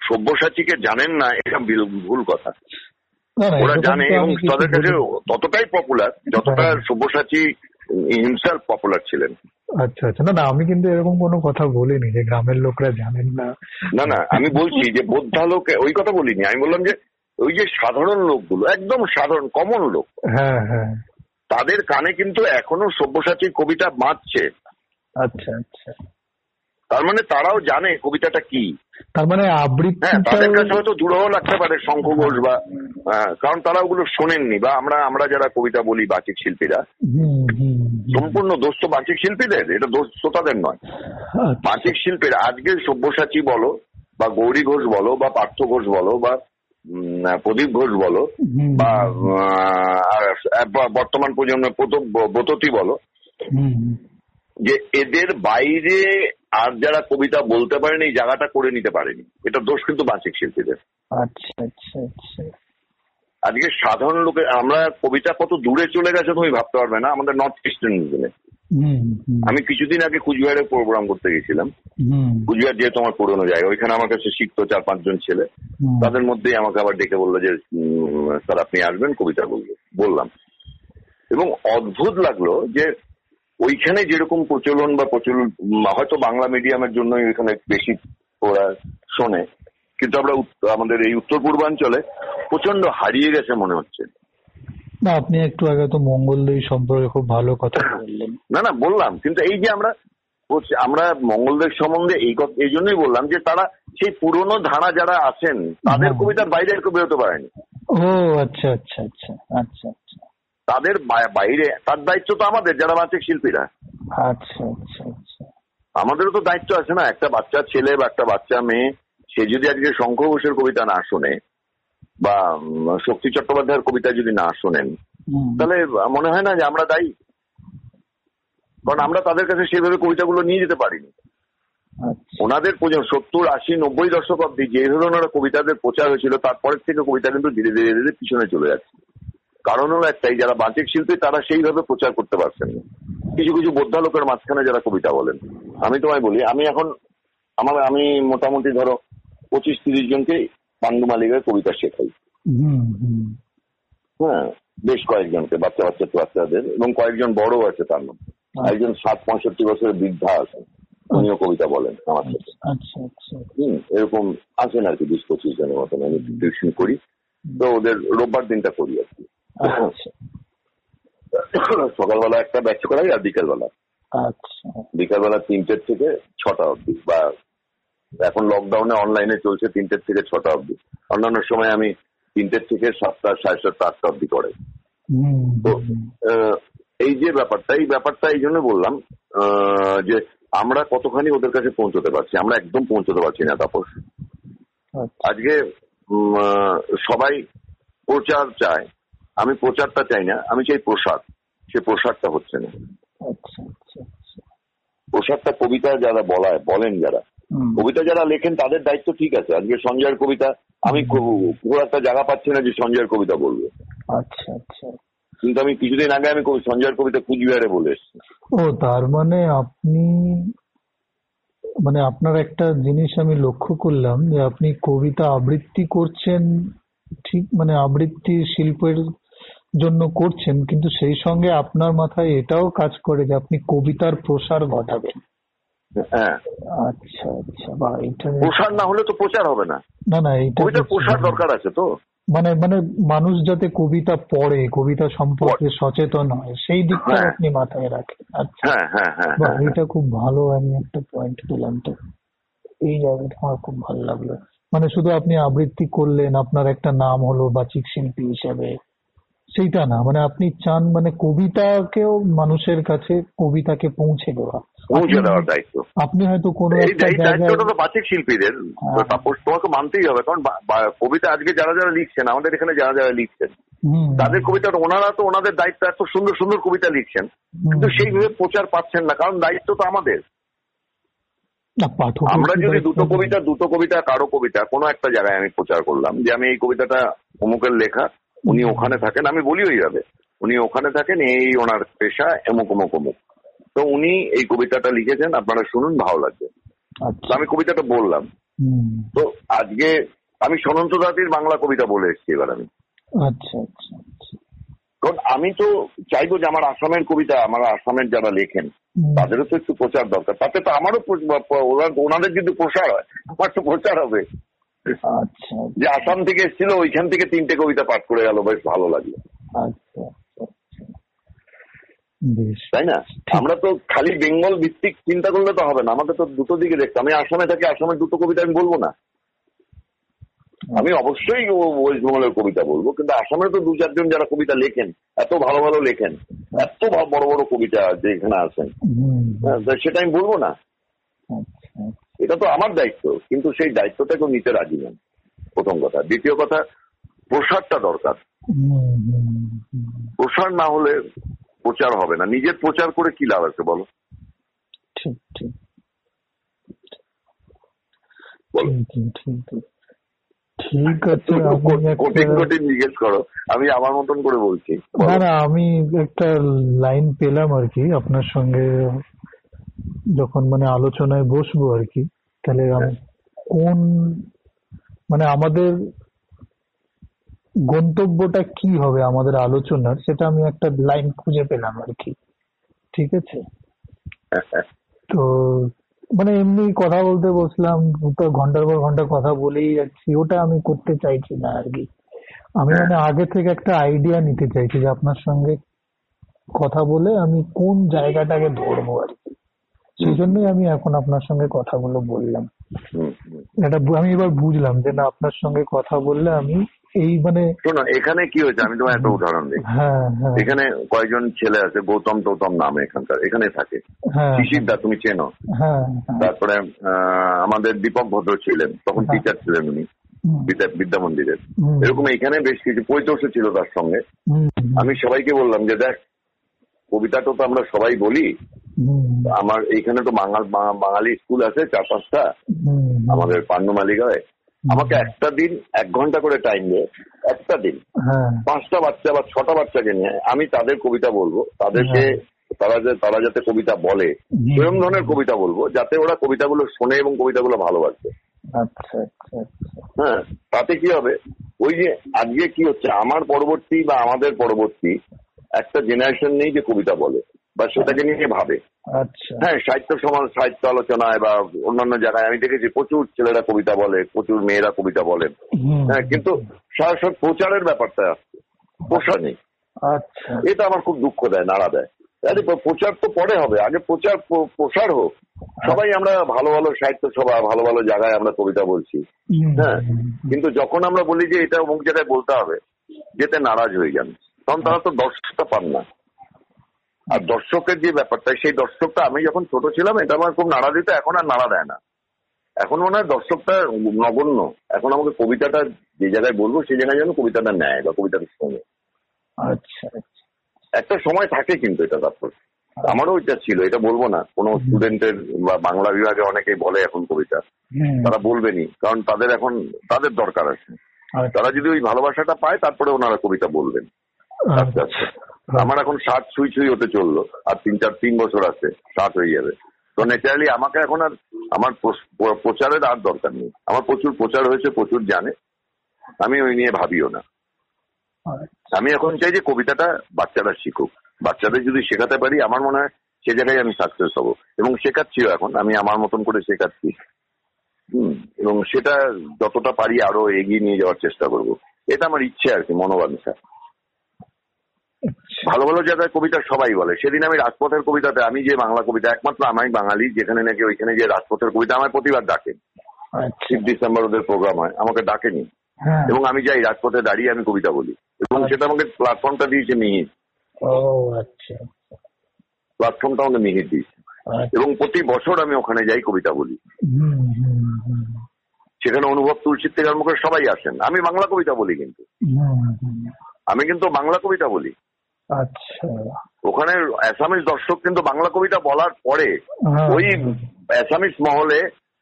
সব্যসাচীকে জানেন না এটা ভুল কথা। ওরা জানে এবং তাদের কাছে ততটাই পপুলার যতটা হ্যাঁ। সব্যসাচী হিমসেলফ পপুলার ছিলেন। আচ্ছা আচ্ছা। না না আমি কিন্তু এরকম কোনো কথা বলিনি যে গ্রামের লোকরা জানেন না। না না আমি বলছি যে বোদ্ধা লোক ওই কথা বলিনি। আমি বললাম যে ওই যে সাধারণ লোকগুলো একদম সাধারণ কমন লোক। হ্যাঁ হ্যাঁ। তাদের কানে কিন্তু এখনও সব্যসাচীর কবিতা বাঁচছে আচ্ছা আচ্ছা। তার মানে তারাও জানে কবিতাটা কি। তার মানে হ্যাঁ তাদের কাছে হয়তো দুরহ লাগতে পারে শঙ্খ ঘোষ বা আহ, কারণ তারা ওগুলো শোনেননি বা আমরা আমরা যারা কবিতা বলি বাচিক শিল্পীরা। সম্পূর্ণ দোষ তো বাচিক শিল্পীদের এটা দোষ শ্রোতাদের নয়। আচ্ছা, বাচিক শিল্পীর আজকে সব্যসাচী বলো বা গৌরী ঘোষ বলো বা পার্থ ঘোষ বলো বা প্রদীপ ঘোষ বলো বা বর্তমান প্রজন্মের প্রত- বততী বলো। যে এদের বাইরে আর যারা কবিতা বলতে পারেনি এই জায়গাটা করে নিতে পারেনি। এটা দোষ কিন্তু বাচিক শিল্পীদের। আচ্ছা আচ্ছা আচ্ছা। আজকে সাধারণ লোকের আমরা কবিতা কত দূরে চলে গেছে তুমি ভাবতে পারবে না আমাদের নর্থ ইস্টার্ন রিজনে আমি কিছুদিন আগে কুচবিহারে প্রোগ্রাম করতে গেছিলাম। কুচবিহার যেহেতু আমার পুরোনো জায়গা ওইখানে আমার কাছে শিখতো চার পাঁচজন ছেলে। তাদের মধ্যেই আমাকে আবার ডেকে বলল যে স্যার আপনি আসবেন কবিতা বলব বললাম। এবং অদ্ভুত লাগল যে ওইখানে যেরকম প্রচলন বা প্রচলন হয়তো বাংলা মিডিয়ামের জন্য এখানে বেশি ওরা শোনে। কিন্তু আমরা আমাদের এই উত্তর পূর্বাঞ্চলে প্রচণ্ড হারিয়ে গেছে মনে হচ্ছে। না আপনি একটু আগে তো মঙ্গলদৈ সম্পর্কে খুব ভালো কথা বললেন। না না বললাম। কিন্তু এই যে আমরা বলছি, আমরা মঙ্গলদের সম্বন্ধে এই কথা এই জন্যই বললাম যে তারা সেই পুরনো ধারা যারা আছেন তাদের হ্যাঁ। কবিতার বাইরে আর কেউ বেরোতে পারেনি। ও আচ্ছা আচ্ছা আচ্ছা আচ্ছা আচ্ছা। তাদের বাইরে তার দায়িত্ব তো আমাদের যারা বাচিক শিল্পীরা। আচ্ছা আচ্ছা আচ্ছা। আমাদেরও তো দায়িত্ব আছে না একটা বাচ্চা ছেলে বা একটা বাচ্চা মেয়ে সে যদি আজকে শঙ্খ ঘোষের কবিতা না শোনে বা শক্তি চট্টোপাধ্যায়ের কবিতা যদি না শোনেন তাহলে মনে হয় না যে আমরা দায়ী? কারণ আমরা তাদের কাছে সেভাবে কবিতাগুলো নিয়ে যেতে পারিনি। ওনাদের সত্তর আশি নব্বই দশক অব্দি যেভাবে ওনারা কবিতাদের প্রচার হয়েছিল তারপরের থেকে কবিতা কিন্তু ধীরে ধীরে ধীরে পিছনে চলে যাচ্ছে। কারণ হলো একটাই যারা বাচিক শিল্পী তারা সেইভাবে প্রচার করতে পারছেন না। কিছু কিছু বোদ্ধা লোকের মাঝখানে যারা কবিতা বলেন। আমি তোমায় বলি আমি এখন আমার আমি মোটামুটি ধরো পঁচিশ তিরিশ জনকে পান্ডু মালিকের কবিতা শেখাই। হুম হুম। হ্যাঁ বেশ কয়েকজনকে বাচ্চা বাচ্চা বাচ্চাদের এবং কয়েকজন বড় আছে তার মধ্যে। একজন ষাট পঁয়ষট্টি বছরের বৃদ্ধা আছেন উনিও কবিতা বলেন আমার সাথে। আচ্ছা আচ্ছা। এরকম আছেন আর কি বিশ পঁচিশ জনের মতন আমি টিউশন করি। তো ওদের রোববার দিনটা করি আর কি। আচ্ছা সকালবেলা একটা ব্যাচ করাই আর বিকেলবেলা। আচ্ছা। বিকালবেলা তিনটের থেকে ছটা অবধি। বা এখন লকডাউনে অনলাইনে চলছে তিনটের থেকে ছটা অবধি। অন্যান্য সময় আমি তিনটের থেকে সাতটা সাড়ে সাতটা আটটা অবধি করে। তো এই যে ব্যাপারটা এই ব্যাপারটা এই জন্য বললাম যে আমরা কতখানি ওদের কাছে পৌঁছতে পারছি? আমরা একদম পৌঁছতে পারছি না তাপস আচ্ছা। আজকে সবাই প্রচার চায়। আমি প্রচারটা চাই না আমি চাই প্রসাদ। সে প্রসাদটা হচ্ছে না। আচ্ছা আচ্ছা আচ্ছা। প্রসাদটা কবিতা যারা বলায় বলেন যারা। কবিতা যারা লেখেন তাদের দায়িত্ব ঠিক আছে। আজকে সঞ্জয়ের কবিতা আমি খুব- খুব একটা জায়গা পাচ্ছি না যে সঞ্জয়ের কবিতা বলব। আচ্ছা আচ্ছা। কিন্তু আমি কিছুদিন আগে আমি সঞ্জয়ের কবিতা কুচবিহারে বলে এসেছি। ও তার মানে আপনি মানে আপনার একটা জিনিস আমি লক্ষ্য করলাম যে আপনি কবিতা আবৃত্তি করছেন ঠিক মানে আবৃত্তি শিল্পের জন্য করছেন কিন্তু সেই সঙ্গে আপনার মাথায় এটাও কাজ করে যে আপনি কবিতার প্রসার ঘটাবেন। হ্যাঁ। আচ্ছা আচ্ছা বা এটা প্রসার না হলে তো প্রচার হবে না। না না এটা কবিতার প্রসার দরকার আছে তো। মানে মানে মানুষ যাতে কবিতা পড়ে কবিতা সম্পর্কে সচেতন হয় সেই দিকটা হ্যাঁ। আপনি মাথায় রাখেন। আচ্ছা। হ্যাঁ। এটা খুব ভালো আমি একটা পয়েন্ট পেলাম তো। এই জায়গাটা আমার খুব ভালো লাগল। মানে শুধু আপনি আবৃত্তি করলেন আপনার একটা নাম হলো বাচিক শিল্পী হিসাবে। সেইটা না। মানে আপনি চান মানে কবিতাকেও মানুষের কাছে কবিতাকে পৌঁছে দেওয়া। পৌঁছে দেওয়ার দায়িত্ব। আপনি হয়তো কোনো একটা দায়িত্বটা তো বাচিক শিল্পীদের। হ্যাঁ। তোমাকে মানতেই হবে কারণ কবিতা আজকে যারা যারা লিখছেন আমাদের এখানে যারা যারা লিখছেন তাদের কবিতা ওনারা তো ওনাদের দায়িত্ব এত সুন্দর সুন্দর কবিতা লিখছেন। কিন্তু সেইভাবে প্রচার পাচ্ছেন না কারণ দায়িত্ব তো আমাদের। আমরা যদি দুটো কবিতা দুটো কবিতা কারও কবিতা কোনো একটা জায়গায় আমি প্রচার করলাম যে আমি এই কবিতাটা অমুকের লেখা উনি ওখানে থাকেন আমি বলি ওইভাবে উনি ওখানে থাকেন এই ওনার পেশা এমুক অমুক অমুক। তো উনি এই কবিতাটা লিখেছেন আপনারা শুনুন ভালো লাগবে। আচ্ছা। আমি কবিতাটা বললাম। তো আজকে আমি সনন্ত দাতির বাংলা কবিতা বলে এসেছি এবার আমি। আচ্ছা আচ্ছা আচ্ছা। কারণ আমি তো চাইব যে আমার আসামের কবিতা আমার আসামের যারা লেখেন তাদেরও তো একটু প্রচার দরকার। তাতে তো আমারও ওনাদের যদি প্রসার হয় আমার তো প্রচার হবে। যে আসাম থেকে এসেছিল ওইখান থেকে তিনটে কবিতা পাঠ করে গেল বেশ ভালো লাগল। আচ্ছা আচ্ছা আচ্ছা। তাই না? আমরা তো খালি বেঙ্গল ভিত্তিক চিন্তা করলে তো হবে না আমাকে তো দুটো দিকে দেখতে আমি আসামে থাকি আসামের দুটো কবিতা আমি বলব না। আমি অবশ্যই ওয়েস্ট বেঙ্গলের কবিতা বলব কিন্তু আসামে তো দু চারজন যারা কবিতা লেখেন এত ভালো ভালো লেখেন এত বড় বড় কবিতা যে এখানে আছেন হ্যাঁ, সেটা আমি বলব না। আচ্ছা। এটা তো আমার দায়িত্ব কিন্তু সেই দায়িত্বটা কেউ নিতে রাজি নন প্রথম কথা। দ্বিতীয় কথা প্রসারটা দরকার। প্রসার না হলে প্রচার হবে না। নিজের প্রচার করে কি লাভ আছে বলো? ঠিক ঠিক। ঠিক আছে জিজ্ঞেস করো। আমি আমার মতন করে বলছি। না না আমি একটা লাইন পেলাম আর কি আপনার সঙ্গে। যখন মানে আলোচনায় বসবো আর কি তাহলে কোন মানে আমাদের গন্তব্যটা কি হবে আমাদের আলোচনার সেটা আমি একটা লাইন খুঁজে পেলাম আর কি। ঠিক আছে? তো মানে এমনি কথা বলতে বসলাম তো ঘণ্টার পর ঘণ্টা কথা বলেই যাচ্ছি ওটা আমি করতে চাইছি না আর কি। আমি মানে আগে থেকে একটা আইডিয়া নিতে চাইছি যে আপনার সঙ্গে কথা বলে আমি কোন জায়গাটাকে ধরবো আর কি। সেই জন্যই আমি এখন আপনার সঙ্গে কথাগুলো বললাম। এটা আমি এবার বুঝলাম যে না আপনার সঙ্গে কথা বললে আমি এই মানে শোনো এখানে কি হয়েছে? আমি তোমার একটা উদাহরণ দিই। হ্যাঁ হ্যাঁ। এখানে কয়েকজন ছেলে আছে? গৌতম টৌতম নাম এখানকার। এখানে থাকে। হ্যাঁ। শিশির দা তুমি চেনো? তারপরে আমাদের দীপক ভদ্র ছিলেন। তখন। টিচার ছিলেন উনি। বিদ্যা মন্দিরের। এরকম এখানে বেশ কিছু পৈতোষ ছিল তার সঙ্গে। আমি সবাইকে বললাম যে দেখ কবিতাটা তো আমরা সবাই বলি। আমার এইখানে তো বাঙাল স্কুল আছে চার পাঁচটা। আমাদের পান্নু মালিকায় আমাকে একটা দিন এক ঘণ্টা করে টাইম দিয়ে একটা দিন। হ্যাঁ। পাঁচটা বাচ্চা বা ছটা বাচ্চাকে নিয়ে আমি তাদের কবিতা বলব। তাদেরকে তারা যে তারা যাতে কবিতা বলে। সেরকম ধরনের কবিতা বলব যাতে ওরা কবিতাগুলো শোনে এবং কবিতাগুলো ভালোবাসে। আচ্ছা আচ্ছা আচ্ছা। হ্যাঁ তাতে কি হবে? ওই যে আজকে কি হচ্ছে? আমার পরবর্তী বা আমাদের পরবর্তী একটা জেনারেশন নেই যে কবিতা বলে বা সেটাকে নিয়ে ভাবে। আচ্ছা। হ্যাঁ সাহিত্য সমাজ সাহিত্য আলোচনায় বা অন্যান্য জায়গায় আমি দেখেছি প্রচুর ছেলেরা কবিতা বলে প্রচুর মেয়েরা কবিতা হুম, হ্যাঁ কিন্তু সরাসরি প্রচারের ব্যাপারটা আসছে প্রসার নেই। আচ্ছা। এটা আমার খুব দুঃখ দেয় নাড়া দেয়। আরে প্রচার তো পরে হবে আগে প্রচার প্রসার হোক। সবাই আমরা ভালো ভালো সাহিত্য সভা ভালো ভালো জায়গায় আমরা কবিতা বলছি। হ্যাঁ কিন্তু যখন আমরা বলি যে এটা অমুক জায়গায় বলতে হবে যেতে নারাজ হয়ে যান। তখন তারা তো দর্শকটা পান না। আর দর্শকের যে ব্যাপারটা সেই দর্শকটা আমি যখন ছোট ছিলাম এটা আমার খুব নাড়া দিত এখন আর নাড়া দেয় না। এখন মনে হয় দর্শকটা নগণ্য। এখন আমাকে কবিতাটা যে জায়গায় বলব সেই জায়গায় যেন কবিতাটা নেয় বা কবিতাটা শোনে। আচ্ছা আচ্ছা। একটা সময় থাকে কিন্তু এটা তারপর। আমারও এটা ছিল এটা বলব না। কোনো স্টুডেন্টের বা বাংলা বিভাগে অনেকেই বলে এখন কবিতা। তারা বলবেনি কারণ তাদের এখন তাদের দরকার আছে। আচ্ছা, তারা যদি ওই ভালোবাসাটা পায় তারপরে ওনারা কবিতা বলবেন। আস্তে আস্তে আমার এখন ষাট ছুঁই ছুঁই হতে চলল। আর তিন চার তিন বছর আছে ষাট হয়ে যাবে। তো ন্যাচারালি আমাকে এখন আর আমার প্রচারের আর দরকার নেই। আমার প্রচুর প্রচার হয়েছে প্রচুর জানে। আমি ওই নিয়ে ভাবিও না। আচ্ছা, আমি এখন চাই যে কবিতাটা বাচ্চারা শিখুক। বাচ্চাদের যদি শেখাতে পারি আমার মনে হয় সে জায়গায় আমি সাকসেস হব। এবং শেখাচ্ছিও এখন আমি আমার মতন করে শেখাচ্ছি। হুম এবং সেটা যতটা পারি আরও এগিয়ে নিয়ে যাওয়ার চেষ্টা করব। এটা আমার ইচ্ছে আর কি মনোবাঞ্ছা। আচ্ছা, ভালো ভালো জায়গায় কবিতা সবাই বলে। সেদিন আমি রাজপথের কবিতাতে আমি যে বাংলা কবিতা একমাত্র আমি বাঙালি যেখানে নাকি ওইখানে যে রাজপথের কবিতা আমার প্রতিবার ডাকে। আচ্ছা, শিব ডিসেম্বর ওদের প্রোগ্রাম হয় আমাকে ডাকেনি। হ্যাঁ। এবং আমি যাই রাজপথে দাঁড়িয়ে আমি কবিতা বলি। এবং সেটা আমাকে প্ল্যাটফর্মটা দিয়েছে মিহির। আচ্ছা। প্ল্যাটফর্মটা আমাকে মিহির দিয়েছে। আচ্ছা, এবং প্রতি বছর আমি ওখানে যাই কবিতা বলি। সেখানে অনুভব তুলসীর থেকে আরম্ভ করে সবাই আসেন। আমি বাংলা কবিতা বলি কিন্তু। আমি কিন্তু বাংলা কবিতা বলি। আচ্ছা। ওখানে অ্যাসামিস দর্শক কিন্তু বাংলা কবিতা বলার পরে হ্যাঁ, ওই অ্যাসামিস মহলে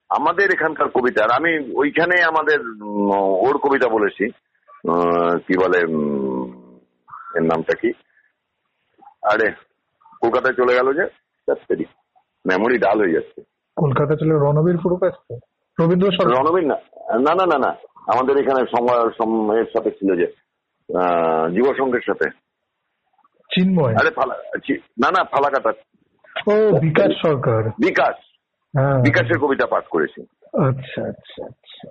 আমাদের এখানকার কবিতা আর আমি ওইখানে আমাদের ওর কবিতা বলেছি কি বলে এর নামটা কি? আরে কলকাতায় চলে গেল যে মেমোরি ডাল হয়ে যাচ্ছে। কলকাতা চলে রণবীর পুরো ব্যস্ত রবীন্দ্র রণবীর না না না না না আমাদের এখানে সময় সম- এর সাথে ছিল যে আহ, যুব সংঘের সাথে। চিন্ময়। আরে ফালা না না ফালাকাটা। ও বিকাশ সরকার। বিকাশ। হ্যাঁ। বিকাশের কবিতা পাঠ করেছি। আচ্ছা আচ্ছা আচ্ছা।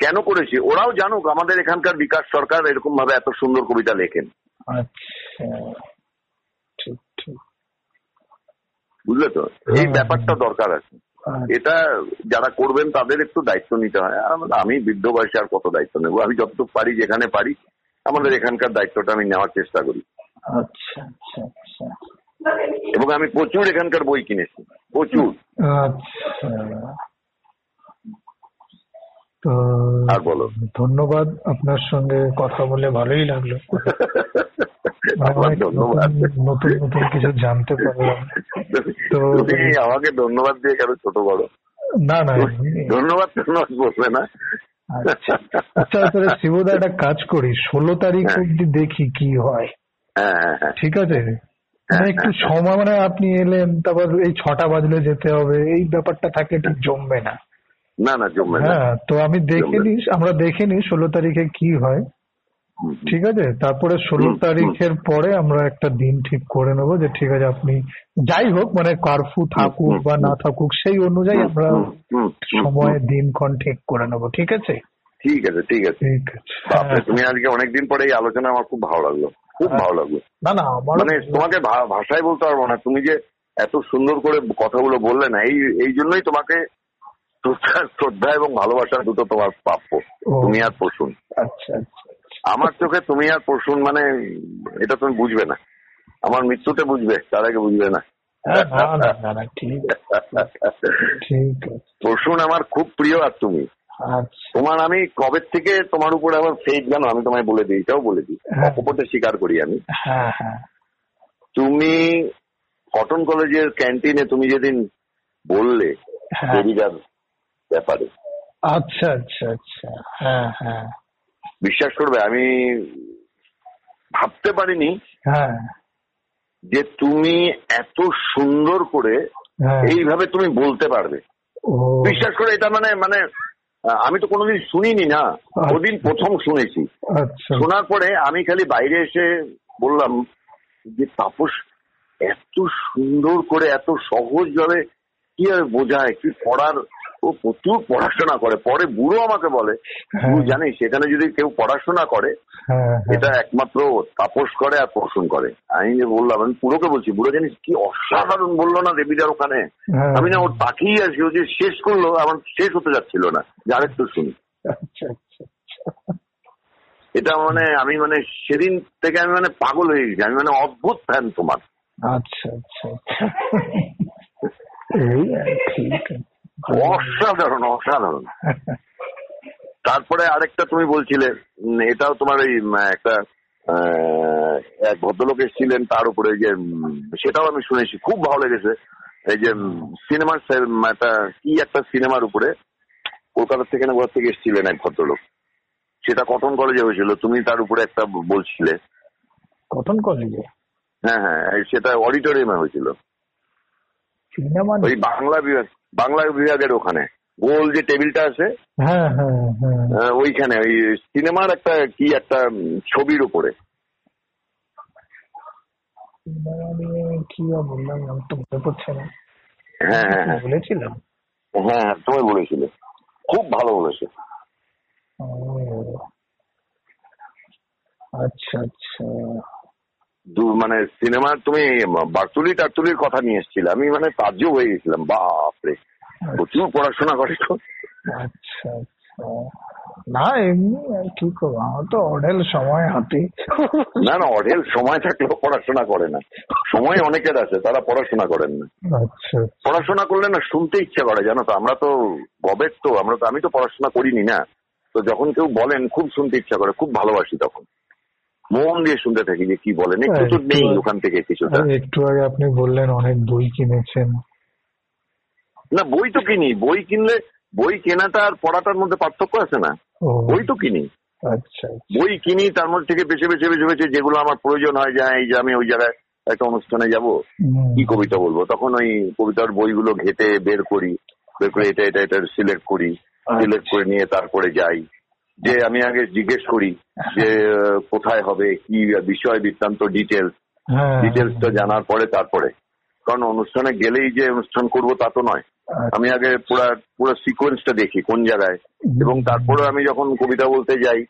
কেন করেছি? ওরাও জানুক আমাদের এখানকার বিকাশ সরকার এরকম ভাবে এত সুন্দর কবিতা লেখেন। আচ্ছা ঠিক ঠিক। বুঝলে তো? এই হ্যাঁ। ব্যাপারটা দরকার আছে। আচ্ছা, এটা যারা করবেন তাদের একটু দায়িত্ব নিতে হয়। আর আমি বৃদ্ধ বয়সে আর কত দায়িত্ব নেব? আমি যতটুকু পারি যেখানে পারি আমাদের এখানকার দায়িত্বটা আমি নেওয়ার চেষ্টা করি। আচ্ছা আচ্ছা আচ্ছা। এবং আমি প্রচুর এখানকার বই কিনেছি প্রচুর। আচ্ছা। তো আর বলো। ধন্যবাদ আপনার সঙ্গে কথা বলে ভালোই লাগল। নতুন নতুন কিছু জানতে পারলাম। তো- আমাকে ধন্যবাদ দিয়ে কেন ছোট বড়। না না ধন্যবাদ ধন্যবাদ বলবে না। আচ্ছা। আচ্ছা শিবদা একটা কাজ করি। ষোলো তারিখ হ্যাঁ। অব্দি দেখি কি হ্যাঁ। ঠিক আছে? মানে একটু সময় মানে আপনি এলেন তারপর এই ছটা বাজলে যেতে হবে এই ব্যাপারটা থাকলে ঠিক জমবে না। না না জমবে না। হ্যাঁ তো আমি দেখে। নিই আমরা দেখে নি ষোলো তারিখে কি হয়। ঠিক আছে? তারপরে ষোলো। তারিখের পরে আমরা একটা দিন ঠিক করে নেব যে ঠিক আছে আপনি যাই হোক মানে কারফু থাকুক বা না থাকুক সেই অনুযায়ী আমরা সময়। দিনক্ষণ ঠিক করে নেব। ঠিক আছে? ঠিক আছে ঠিক আছে। ঠিক আছে। হ্যাঁ। তুমি আজকে অনেকদিন পরে এই আলোচনা আমার খুব ভালো লাগল। খুব। ভালো লাগল। না না মানে তোমাকে ভাষায় বলতে পারব না। তুমি যে এত সুন্দর করে কথাগুলো বললে না এই এই জন্যই তোমাকে শ্রদ্ধা এবং ভালোবাসা দুটো তোমার প্রাপ্য। তুমি আর প্রসুন। আচ্ছা আচ্ছা আমার চোখে তুমি আর প্রসুন মানে এটা তুমি বুঝবে না। আমার মৃত্যুতে বুঝবে তার আগে বুঝবে না। হ্যাঁ, না না না না ঠিক আছে ঠিক আছে। পশুন আমার খুব প্রিয় আর তুমি। আচ্ছা তোমার আমি কবে থেকে তোমার উপরে আমার ফেক জানো? আমি তোমায় বলে দিই এটাও বলে দিই। হ্যাঁ। অকপটে স্বীকার করি আমি। হ্যাঁ হ্যাঁ। তুমি কটন কলেজের ক্যান্টিনে তুমি যেদিন বললে দেবিকার ব্যাপারে। আচ্ছা আচ্ছা আচ্ছা। হ্যাঁ হ্যাঁ। বিশ্বাস করবে আমি ভাবতে পারিনি হ্যাঁ। যে তুমি এত সুন্দর করে এইভাবে তুমি বলতে পারবে। বিশ্বাস করে এটা মানে মানে আমি তো কোনোদিন শুনিনি না। ওদিন প্রথম শুনেছি। আচ্ছা। শোনার পরে আমি খালি বাইরে এসে বললাম যে তাপস এত সুন্দর করে এত সহজ ভাবে কি আর বোঝায়? কি পড়ার ও প্রচুর পড়াশোনা করে পরে বুড়ো আমাকে বলে হ্যাঁ। জানিস সেখানে যদি কেউ পড়াশোনা করে হ্যাঁ হ্যাঁ এটা একমাত্র তাপস করে আর পোষণ করে আমি যে বললাম আমি বুড়োকে বলছি বুড়ো জানিস কি অসাধারণ বলল না দেবীদার ওখানে। আমি না ওর তাকিয়ে আছি ও যে শেষ করল আমার শেষ হতে যাচ্ছিল না যে আরেকটু শুনি আচ্ছা আচ্ছা আচ্ছা। এটা মানে আমি মানে সেদিন থেকে আমি মানে পাগল হয়ে গেছি আমি মানে অদ্ভুত ফ্যান তোমার আচ্ছা আচ্ছা আচ্ছা ঠিক আছে। অসাধারণ অসাধারণ। তারপরে আরেকটা তুমি বলছিলে এটাও তোমার এই উম, একটা এক ভদ্রলোক এসেছিলেন তার উপরে যে সেটাও আমি শুনেছি খুব ভালো লেগেছে। এই যে সিনেমার একটা কি একটা সিনেমার উপরে কলকাতা থেকে না থেকে এসেছিলেন এক ভদ্রলোক। সেটা কটন কলেজে হয়েছিল তুমি তার উপরে একটা বলছিলে। কটন কলেজে? হ্যাঁ হ্যাঁ সেটা অডিটোরিয়ামে হয়েছিল। সিনেমা ওই বাংলা বিভাগ বাংলা বিভাগের ওখানে। গোল যে টেবিলটা আছে হ্যাঁ হ্যাঁ হ্যাঁ। ওইখানে ওই সিনেমার একটা কি একটা ছবির উপরে। কি বললাম আমি তো মনে পড়ছে না। হ্যাঁ হ্যাঁ বলেছিলাম? হ্যাঁ তুমি বলেছিলে। খুব ভালো বলেছে। আচ্ছা আচ্ছা। মানে সিনেমার তুমি বার্তুলি টার্তুলির কথা নিয়ে এসেছিলে। আমি মানে তাজ্য হয়ে গেছিলাম বাপরে। প্রচুর পড়াশোনা করে তো। আচ্ছা আচ্ছা। না এমনি আর কি করব? আমার তো অঢেল সময় হাতে। না না অঢেল সময় থাকলেও পড়াশোনা করে না। সময় অনেকের আছে তারা পড়াশোনা করেন না। আচ্ছা। পড়াশোনা করলে না শুনতে ইচ্ছা করে জানো তো। আমরা তো গবেট তো আমরা তো আমি তো পড়াশোনা করিনি না। তো যখন কেউ বলেন খুব শুনতে ইচ্ছা করে খুব ভালোবাসি তখন। মন দিয়ে শুনতে থাকি যে কি বলেন একটু তো নেই ওখান থেকে কিছুটা। একটু আগে আপনি বললেন অনেক বই কিনেছেন। না বই তো কিনি। বই কিনলে বই কেনাটা আর পড়াটার মধ্যে পার্থক্য আছে না। বই তো কিনি। আচ্ছা বই কিনি তার মধ্যে থেকে বেছে বেছে বেছে বেছে যেগুলো আমার প্রয়োজন হয় যে হ্যাঁ, এই যে আমি ওই জায়গায় একটা অনুষ্ঠানে যাব কি কবিতা বলব? তখন ওই কবিতার বইগুলো ঘেটে বের করি বের করে এটা এটা এটা সিলেক্ট করি। সিলেক্ট করে নিয়ে তারপরে যাই। যে আমি আগে জিজ্ঞেস করি যে কোথায় হবে কি বিষয় বৃত্তান্ত ডিটেলস হ্যাঁ ডিটেলসটা জানার পরে তারপরে। কারণ অনুষ্ঠানে গেলেই যে অনুষ্ঠান করব তা তো নয়। আচ্ছা, আমি আগে পুরো পুরো সিকোয়েন্সটা দেখি কোন জায়গায়। এবং তারপরে আমি যখন কবিতা বলতে যাই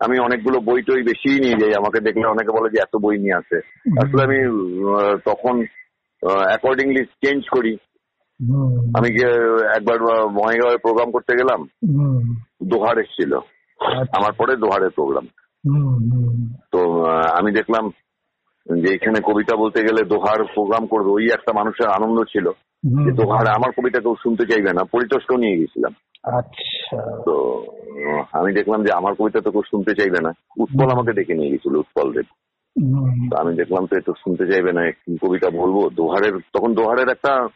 আমি অনেকগুলো বই টই বেশিই নিয়ে যাই। আমাকে দেখলে অনেকে বলে যে এত বই নিয়ে আসে? আসলে আমি তখন অ্যাকর্ডিংলি চেঞ্জ করি। আমি গিয়ে একবার বঙ্গাইগাঁওয়ে প্রোগ্রাম করতে গেলাম দোহার এসেছিল। আমার পরে দোহারের প্রোগ্রাম তো আমি দেখলাম যে এখানে কবিতা বলতে গেলে দোহার প্রোগ্রাম করবে। ওই একটা মানুষের আনন্দ ছিল যে দোহার আমার কবিতা কেউ শুনতে চাইবে না। পরিতোষকেও নিয়ে গেছিলাম। আচ্ছা। তো আমি দেখলাম যে আমার কবিতা তো কেউ শুনতে চাইবে না। উৎপল আমাকে ডেকে নিয়ে গেছিল উৎপল দেব আমি দেখলাম তো এতো শুনতে চাইবে না কবিতা বলব। দোহারের তখন দোহারের একটা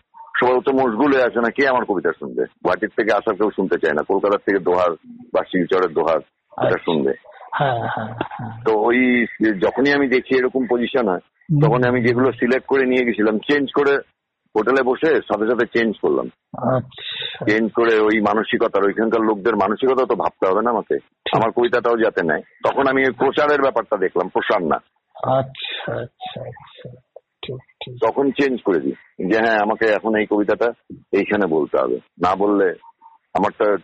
সবাই তো মশগুল হয়ে আছে না কে আমার কবিতা শুনবে। গুয়াহাটির থেকে আসা কেউ শুনতে চায় না। কলকাতার থেকে দোহার বা শিলচরের দোহার এটা শুনবে। হ্যাঁ হ্যাঁ হ্যাঁ। তো ওই যখনই আমি দেখি এরকম পজিশন হয় তখন আমি যেগুলো সিলেক্ট করে নিয়ে গেছিলাম চেঞ্জ করে হোটেলে বসে সাথে সাথে চেঞ্জ করলাম। আচ্ছা। চেঞ্জ করে ওই মানসিকতার ওইখানকার লোকদের মানসিকতা তো ভাবতে হবে না আমাকে। আমার কবিতাটাও যাতে নেয়। তখন আমি প্রচারের ব্যাপারটা দেখলাম প্রসার না। আচ্ছা আচ্ছা আচ্ছা। তখন চেঞ্জ করে দিই যে হ্যাঁ আমাকে এখন এই কবিতাটা এইখানে বলতে হবে। না বললে আমারটা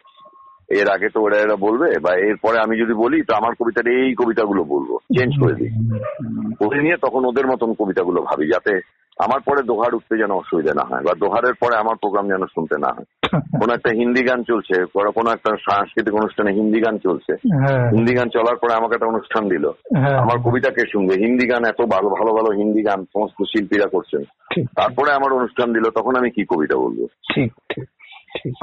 এর আগে তো ওরা এরা বলবে বা এরপরে আমি যদি বলি তো আমার কবিতাটা এই কবিতাগুলো বলব। চেঞ্জ করে দিই। করে নিয়ে তখন ওদের মতন কবিতাগুলো ভাবি যাতে আমার পরে দোহার উঠতে যেন অসুবিধা না হয় বা দোহারের পরে আমার প্রোগ্রাম যেন শুনতে না হয়। কোনো একটা হিন্দি গান চলছে কোনো- একটা সাংস্কৃতিক অনুষ্ঠানে হিন্দি গান চলছে। হ্যাঁ। হিন্দি গান চলার পরে আমাকে একটা অনুষ্ঠান দিল। হ্যাঁ। আমার কবিতা কে শুনবে? হিন্দি গান এত ভালো ভালো ভালো হিন্দি গান সমস্ত শিল্পীরা করছেন। তারপরে আমার অনুষ্ঠান দিল তখন আমি কি কবিতা বলব?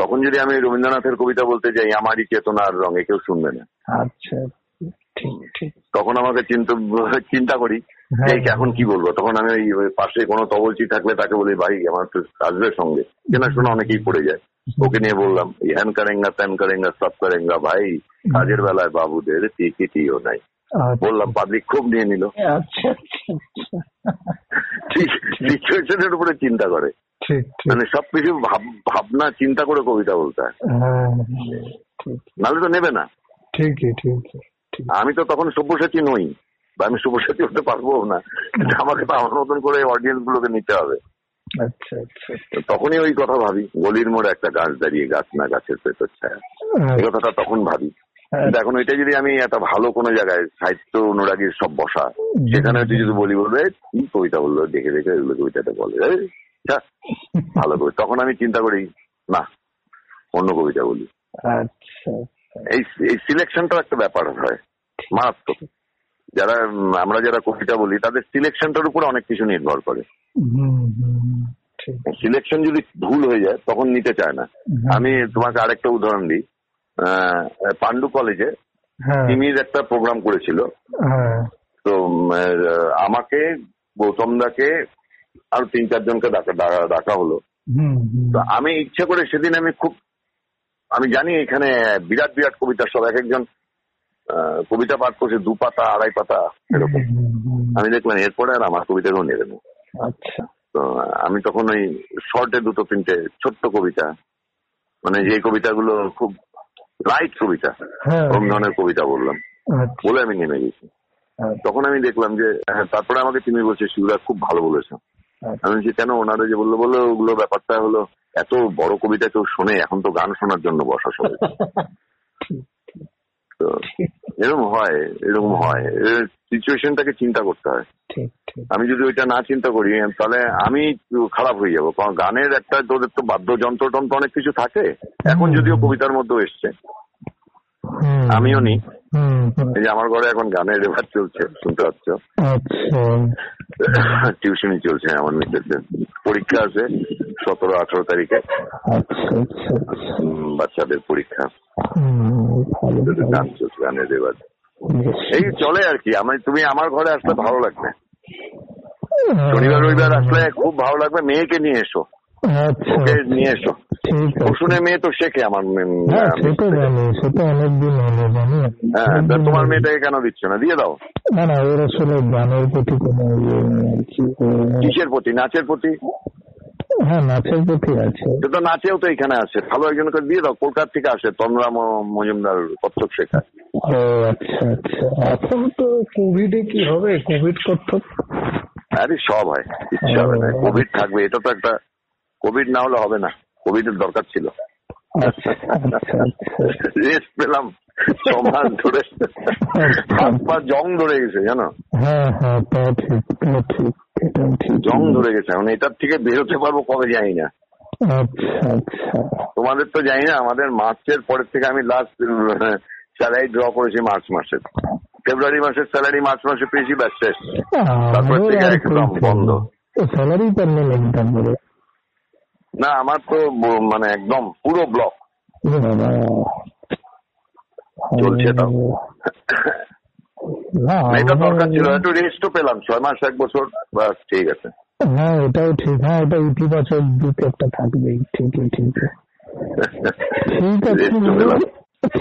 তখন যদি আমি রবীন্দ্রনাথের কবিতা বলতে যাই আমারই চেতনার রঙে কেউ শুনবে না। আচ্ছা তখন আমাকে চিন্তা চিন্তা করি। এখন কি বলব তখন আমি ওই পাশে কোনো তবলচি থাকলে তাকে বলি ভাই আমার তো আসবে সঙ্গে। চেনা শোনা অনেকেই পড়ে যায়। ওকে নিয়ে বললাম হ্যান কারেঙ্গা ত্যান কারেঙ্গা সব কারেঙ্গা ভাই কাজের বেলায় বাবুদের টিকিটিও নাই। আচ্ছা। বললাম পাবলিক খুব নিয়ে নিল। আচ্ছা আচ্ছা। সিচুয়েশনের উপরে চিন্তা করে। ঠিক ঠিক। মানে সবকিছু ভাব- ভাবনা চিন্তা করে কবিতা বলতে হয়। হ্যাঁ ঠিক নাহলে তো নেবে না। ঠিকই ঠিক আমি তো তখন সব্যসাচী নই। বা আমি সব্যসাচী হতে পারব না। কিন্তু আমাকে তো আমার মতন করে অডিয়েন্স গুলোকে নিতে হবে। আচ্ছা আচ্ছা। তখনই ওই কথা ভাবি গলির মোড়ে একটা গাছ দাঁড়িয়ে গাছ না গাছের পেছর ছায়া। এই কথাটা তখন ভাবি। কিন্তু এখন ওইটা যদি আমি একটা ভালো কোনো জায়গায় সাহিত্য অনুরাগীর সব বসা সেখানে হয়তো যদি বলি বলবে কি কবিতা বলল? দেখে দেখে এগুলো কবিতাটা বলে। ভালো কবি তখন আমি চিন্তা করি না অন্য কবিতা বলি। আচ্ছা এই এই সিলেকশনটাও একটা ব্যাপার হয়। মারাত্মক। যারা আমরা যারা কবিতা বলি তাদের সিলেকশনটার উপর অনেক কিছু নির্ভর করে। সিলেকশন যদি ভুল হয়ে যায় তখন নিতে চায় না। আমি তোমাকে আরেকটা উদাহরণ দিই। পান্ডু কলেজে হ্যাঁ। তিমির একটা প্রোগ্রাম করেছিল। হ্যাঁ। তো আমাকে গৌতম দাকে আর তিন চারজনকে ডাকা হলো। তো আমি ইচ্ছে করে সেদিন আমি খুব আমি জানি এখানে বিরাট বিরাট কবিতা সব এক একজন কবিতা পাঠ করছে দু পাতা আড়াই পাতা এরকম। আমি দেখলাম এরপরে আর আমার কবিতাকেও নেবে না আচ্ছা। তো আমি তখন ওই শর্টে দুটো তিনটে ছোট্ট কবিতা মানে যে কবিতাগুলো খুব লাইট কবিতা হ্যাঁ। ওরকম ধরনের কবিতা বললাম আচ্ছা। বলে আমি নেমে গেছি। আচ্ছা, তখন আমি দেখলাম যে হ্যাঁ, তারপরে আমাকে তুমি বলছে শিবরা খুব ভালো বলেছ। আমি বলছি কেন ওনারা যে বলল বলল ওগুলো ব্যাপারটা হলো এত বড় কবিতা কেউ শোনে এখন তো গান শোনার জন্য বসা সবাই। তো এরকম হয় এরকম হয়। সিচুয়েশনটাকে চিন্তা করতে হয়। আমি যদি ওইটা না চিন্তা করি তাহলে আমি খারাপ হয়ে যাব। কারণ গানের একটা তোদের তো বাদ্যযন্ত্র টন্ত্র অনেক কিছু থাকে। এখন যদিও কবিতার মধ্যেও এসছে। আমিও নি। এই যে আমার ঘরে এখন গানের রেভার চলছে শুনতে পাচ্ছ? আচ্ছা। টিউশনই চলছে আমার মেয়েদের। পরীক্ষা আছে সতেরো আঠারো তারিখে। আচ্ছা আচ্ছা বাচ্চাদের পরীক্ষা। গান চলছে গানের রেভার। এই চলে আর কি আমি তুমি আমার ঘরে আসলে ভালো লাগবে। শনিবার রবিবার আসলে খুব ভালো লাগবে মেয়েকে নিয়ে এসো। ওকে নিয়ে এসো। শুনে মেয়ে তো শেখে আমার মেয়ে- হ্যাঁ আমি- সে তো জানি সে অনেকদিন হলো জানি। হ্যাঁ তোমার মেয়েটাকে কেন দিচ্ছ না? দিয়ে দাও। না না ওর আসলে গানের প্রতি কোনো ইয়ে কিসের প্রতি? নাচের প্রতি? হ্যাঁ নাচের প্রতি আছে। সে তো নাচেও তো এখানে আসে। ভালো একজনকে দিয়ে দাও কলকাতা থেকে আসে তন্দ্রা ম- মজুমদার কচ্ছপ শেখায় ও আচ্ছা আচ্ছা। এখন তো কোভিডে কি হবে? কোভিড কত্থক? আরে সব হয় ইচ্ছা হবে না। কোভিড থাকবে এটা তো একটা কোভিড না হলে হবে না। কোভিড এর দরকার ছিল। আচ্ছা আচ্ছা আচ্ছা। রেস্ট পেলাম। সমাজ ধরে। হাত পা জং ধরে গেছে জানো? হ্যাঁ হ্যাঁ জং ধরে গেছে। এখন এটার থেকে বেরোতে পারব কবে জানি না। আচ্ছা আচ্ছা। তোমাদের তো জানি না আমাদের মার্চের পরের থেকে আমি লাস্ট স্যালারি ড্র করেছি মার্চ মাসে। ফেব্রুয়ারি মাসের স্যালারি মার্চ মাসে পেয়েছি ব্যাস শেষ। তারপর থেকে একদম বন্ধ। স্যালারি পারলে বলে না আমার তো মানে একদম পুরো ব্লক চলছে তাও। না এটা দরকার ছিল। একটু রেস্টও পেলাম ছয় মাস এক বছর বাস ঠিক আছে। হ্যাঁ ঠিক হ্যাঁ ইতিবাচক দিক একটা থাকবেই ঠিকই ঠিক ঠিক আছে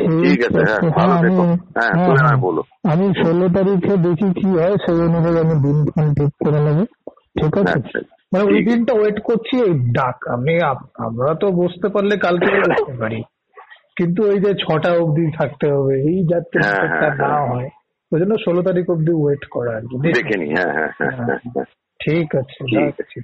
ঠিক আছে হ্যাঁ আমি- হ্যাঁ হ্যাঁ। বলো। আমি ষোলো তারিখে দেখি কি হয় সেই অনুযায়ী আমি দিনক্ষণ ঠিক করে নেব। ঠিক আছে? মানে ওই দিনটা ওয়েট করছি ওই ডাক আমি আমরা তো বসতে পারলে কালকে বসতে পারি কিন্তু ওই যে ছটা অবধি থাকতে হবে এই যাতে হ্যাঁ, হ্যাঁ, না হ্যাঁ। হয় ওই জন্য ষোলো তারিখ অব্দি ওয়েট করা আর কি দেখি। দেখে নি হ্যাঁ হ্যাঁ হ্যাঁ হ্যাঁ হ্যাঁ। ঠিক আছে ঠিক আছে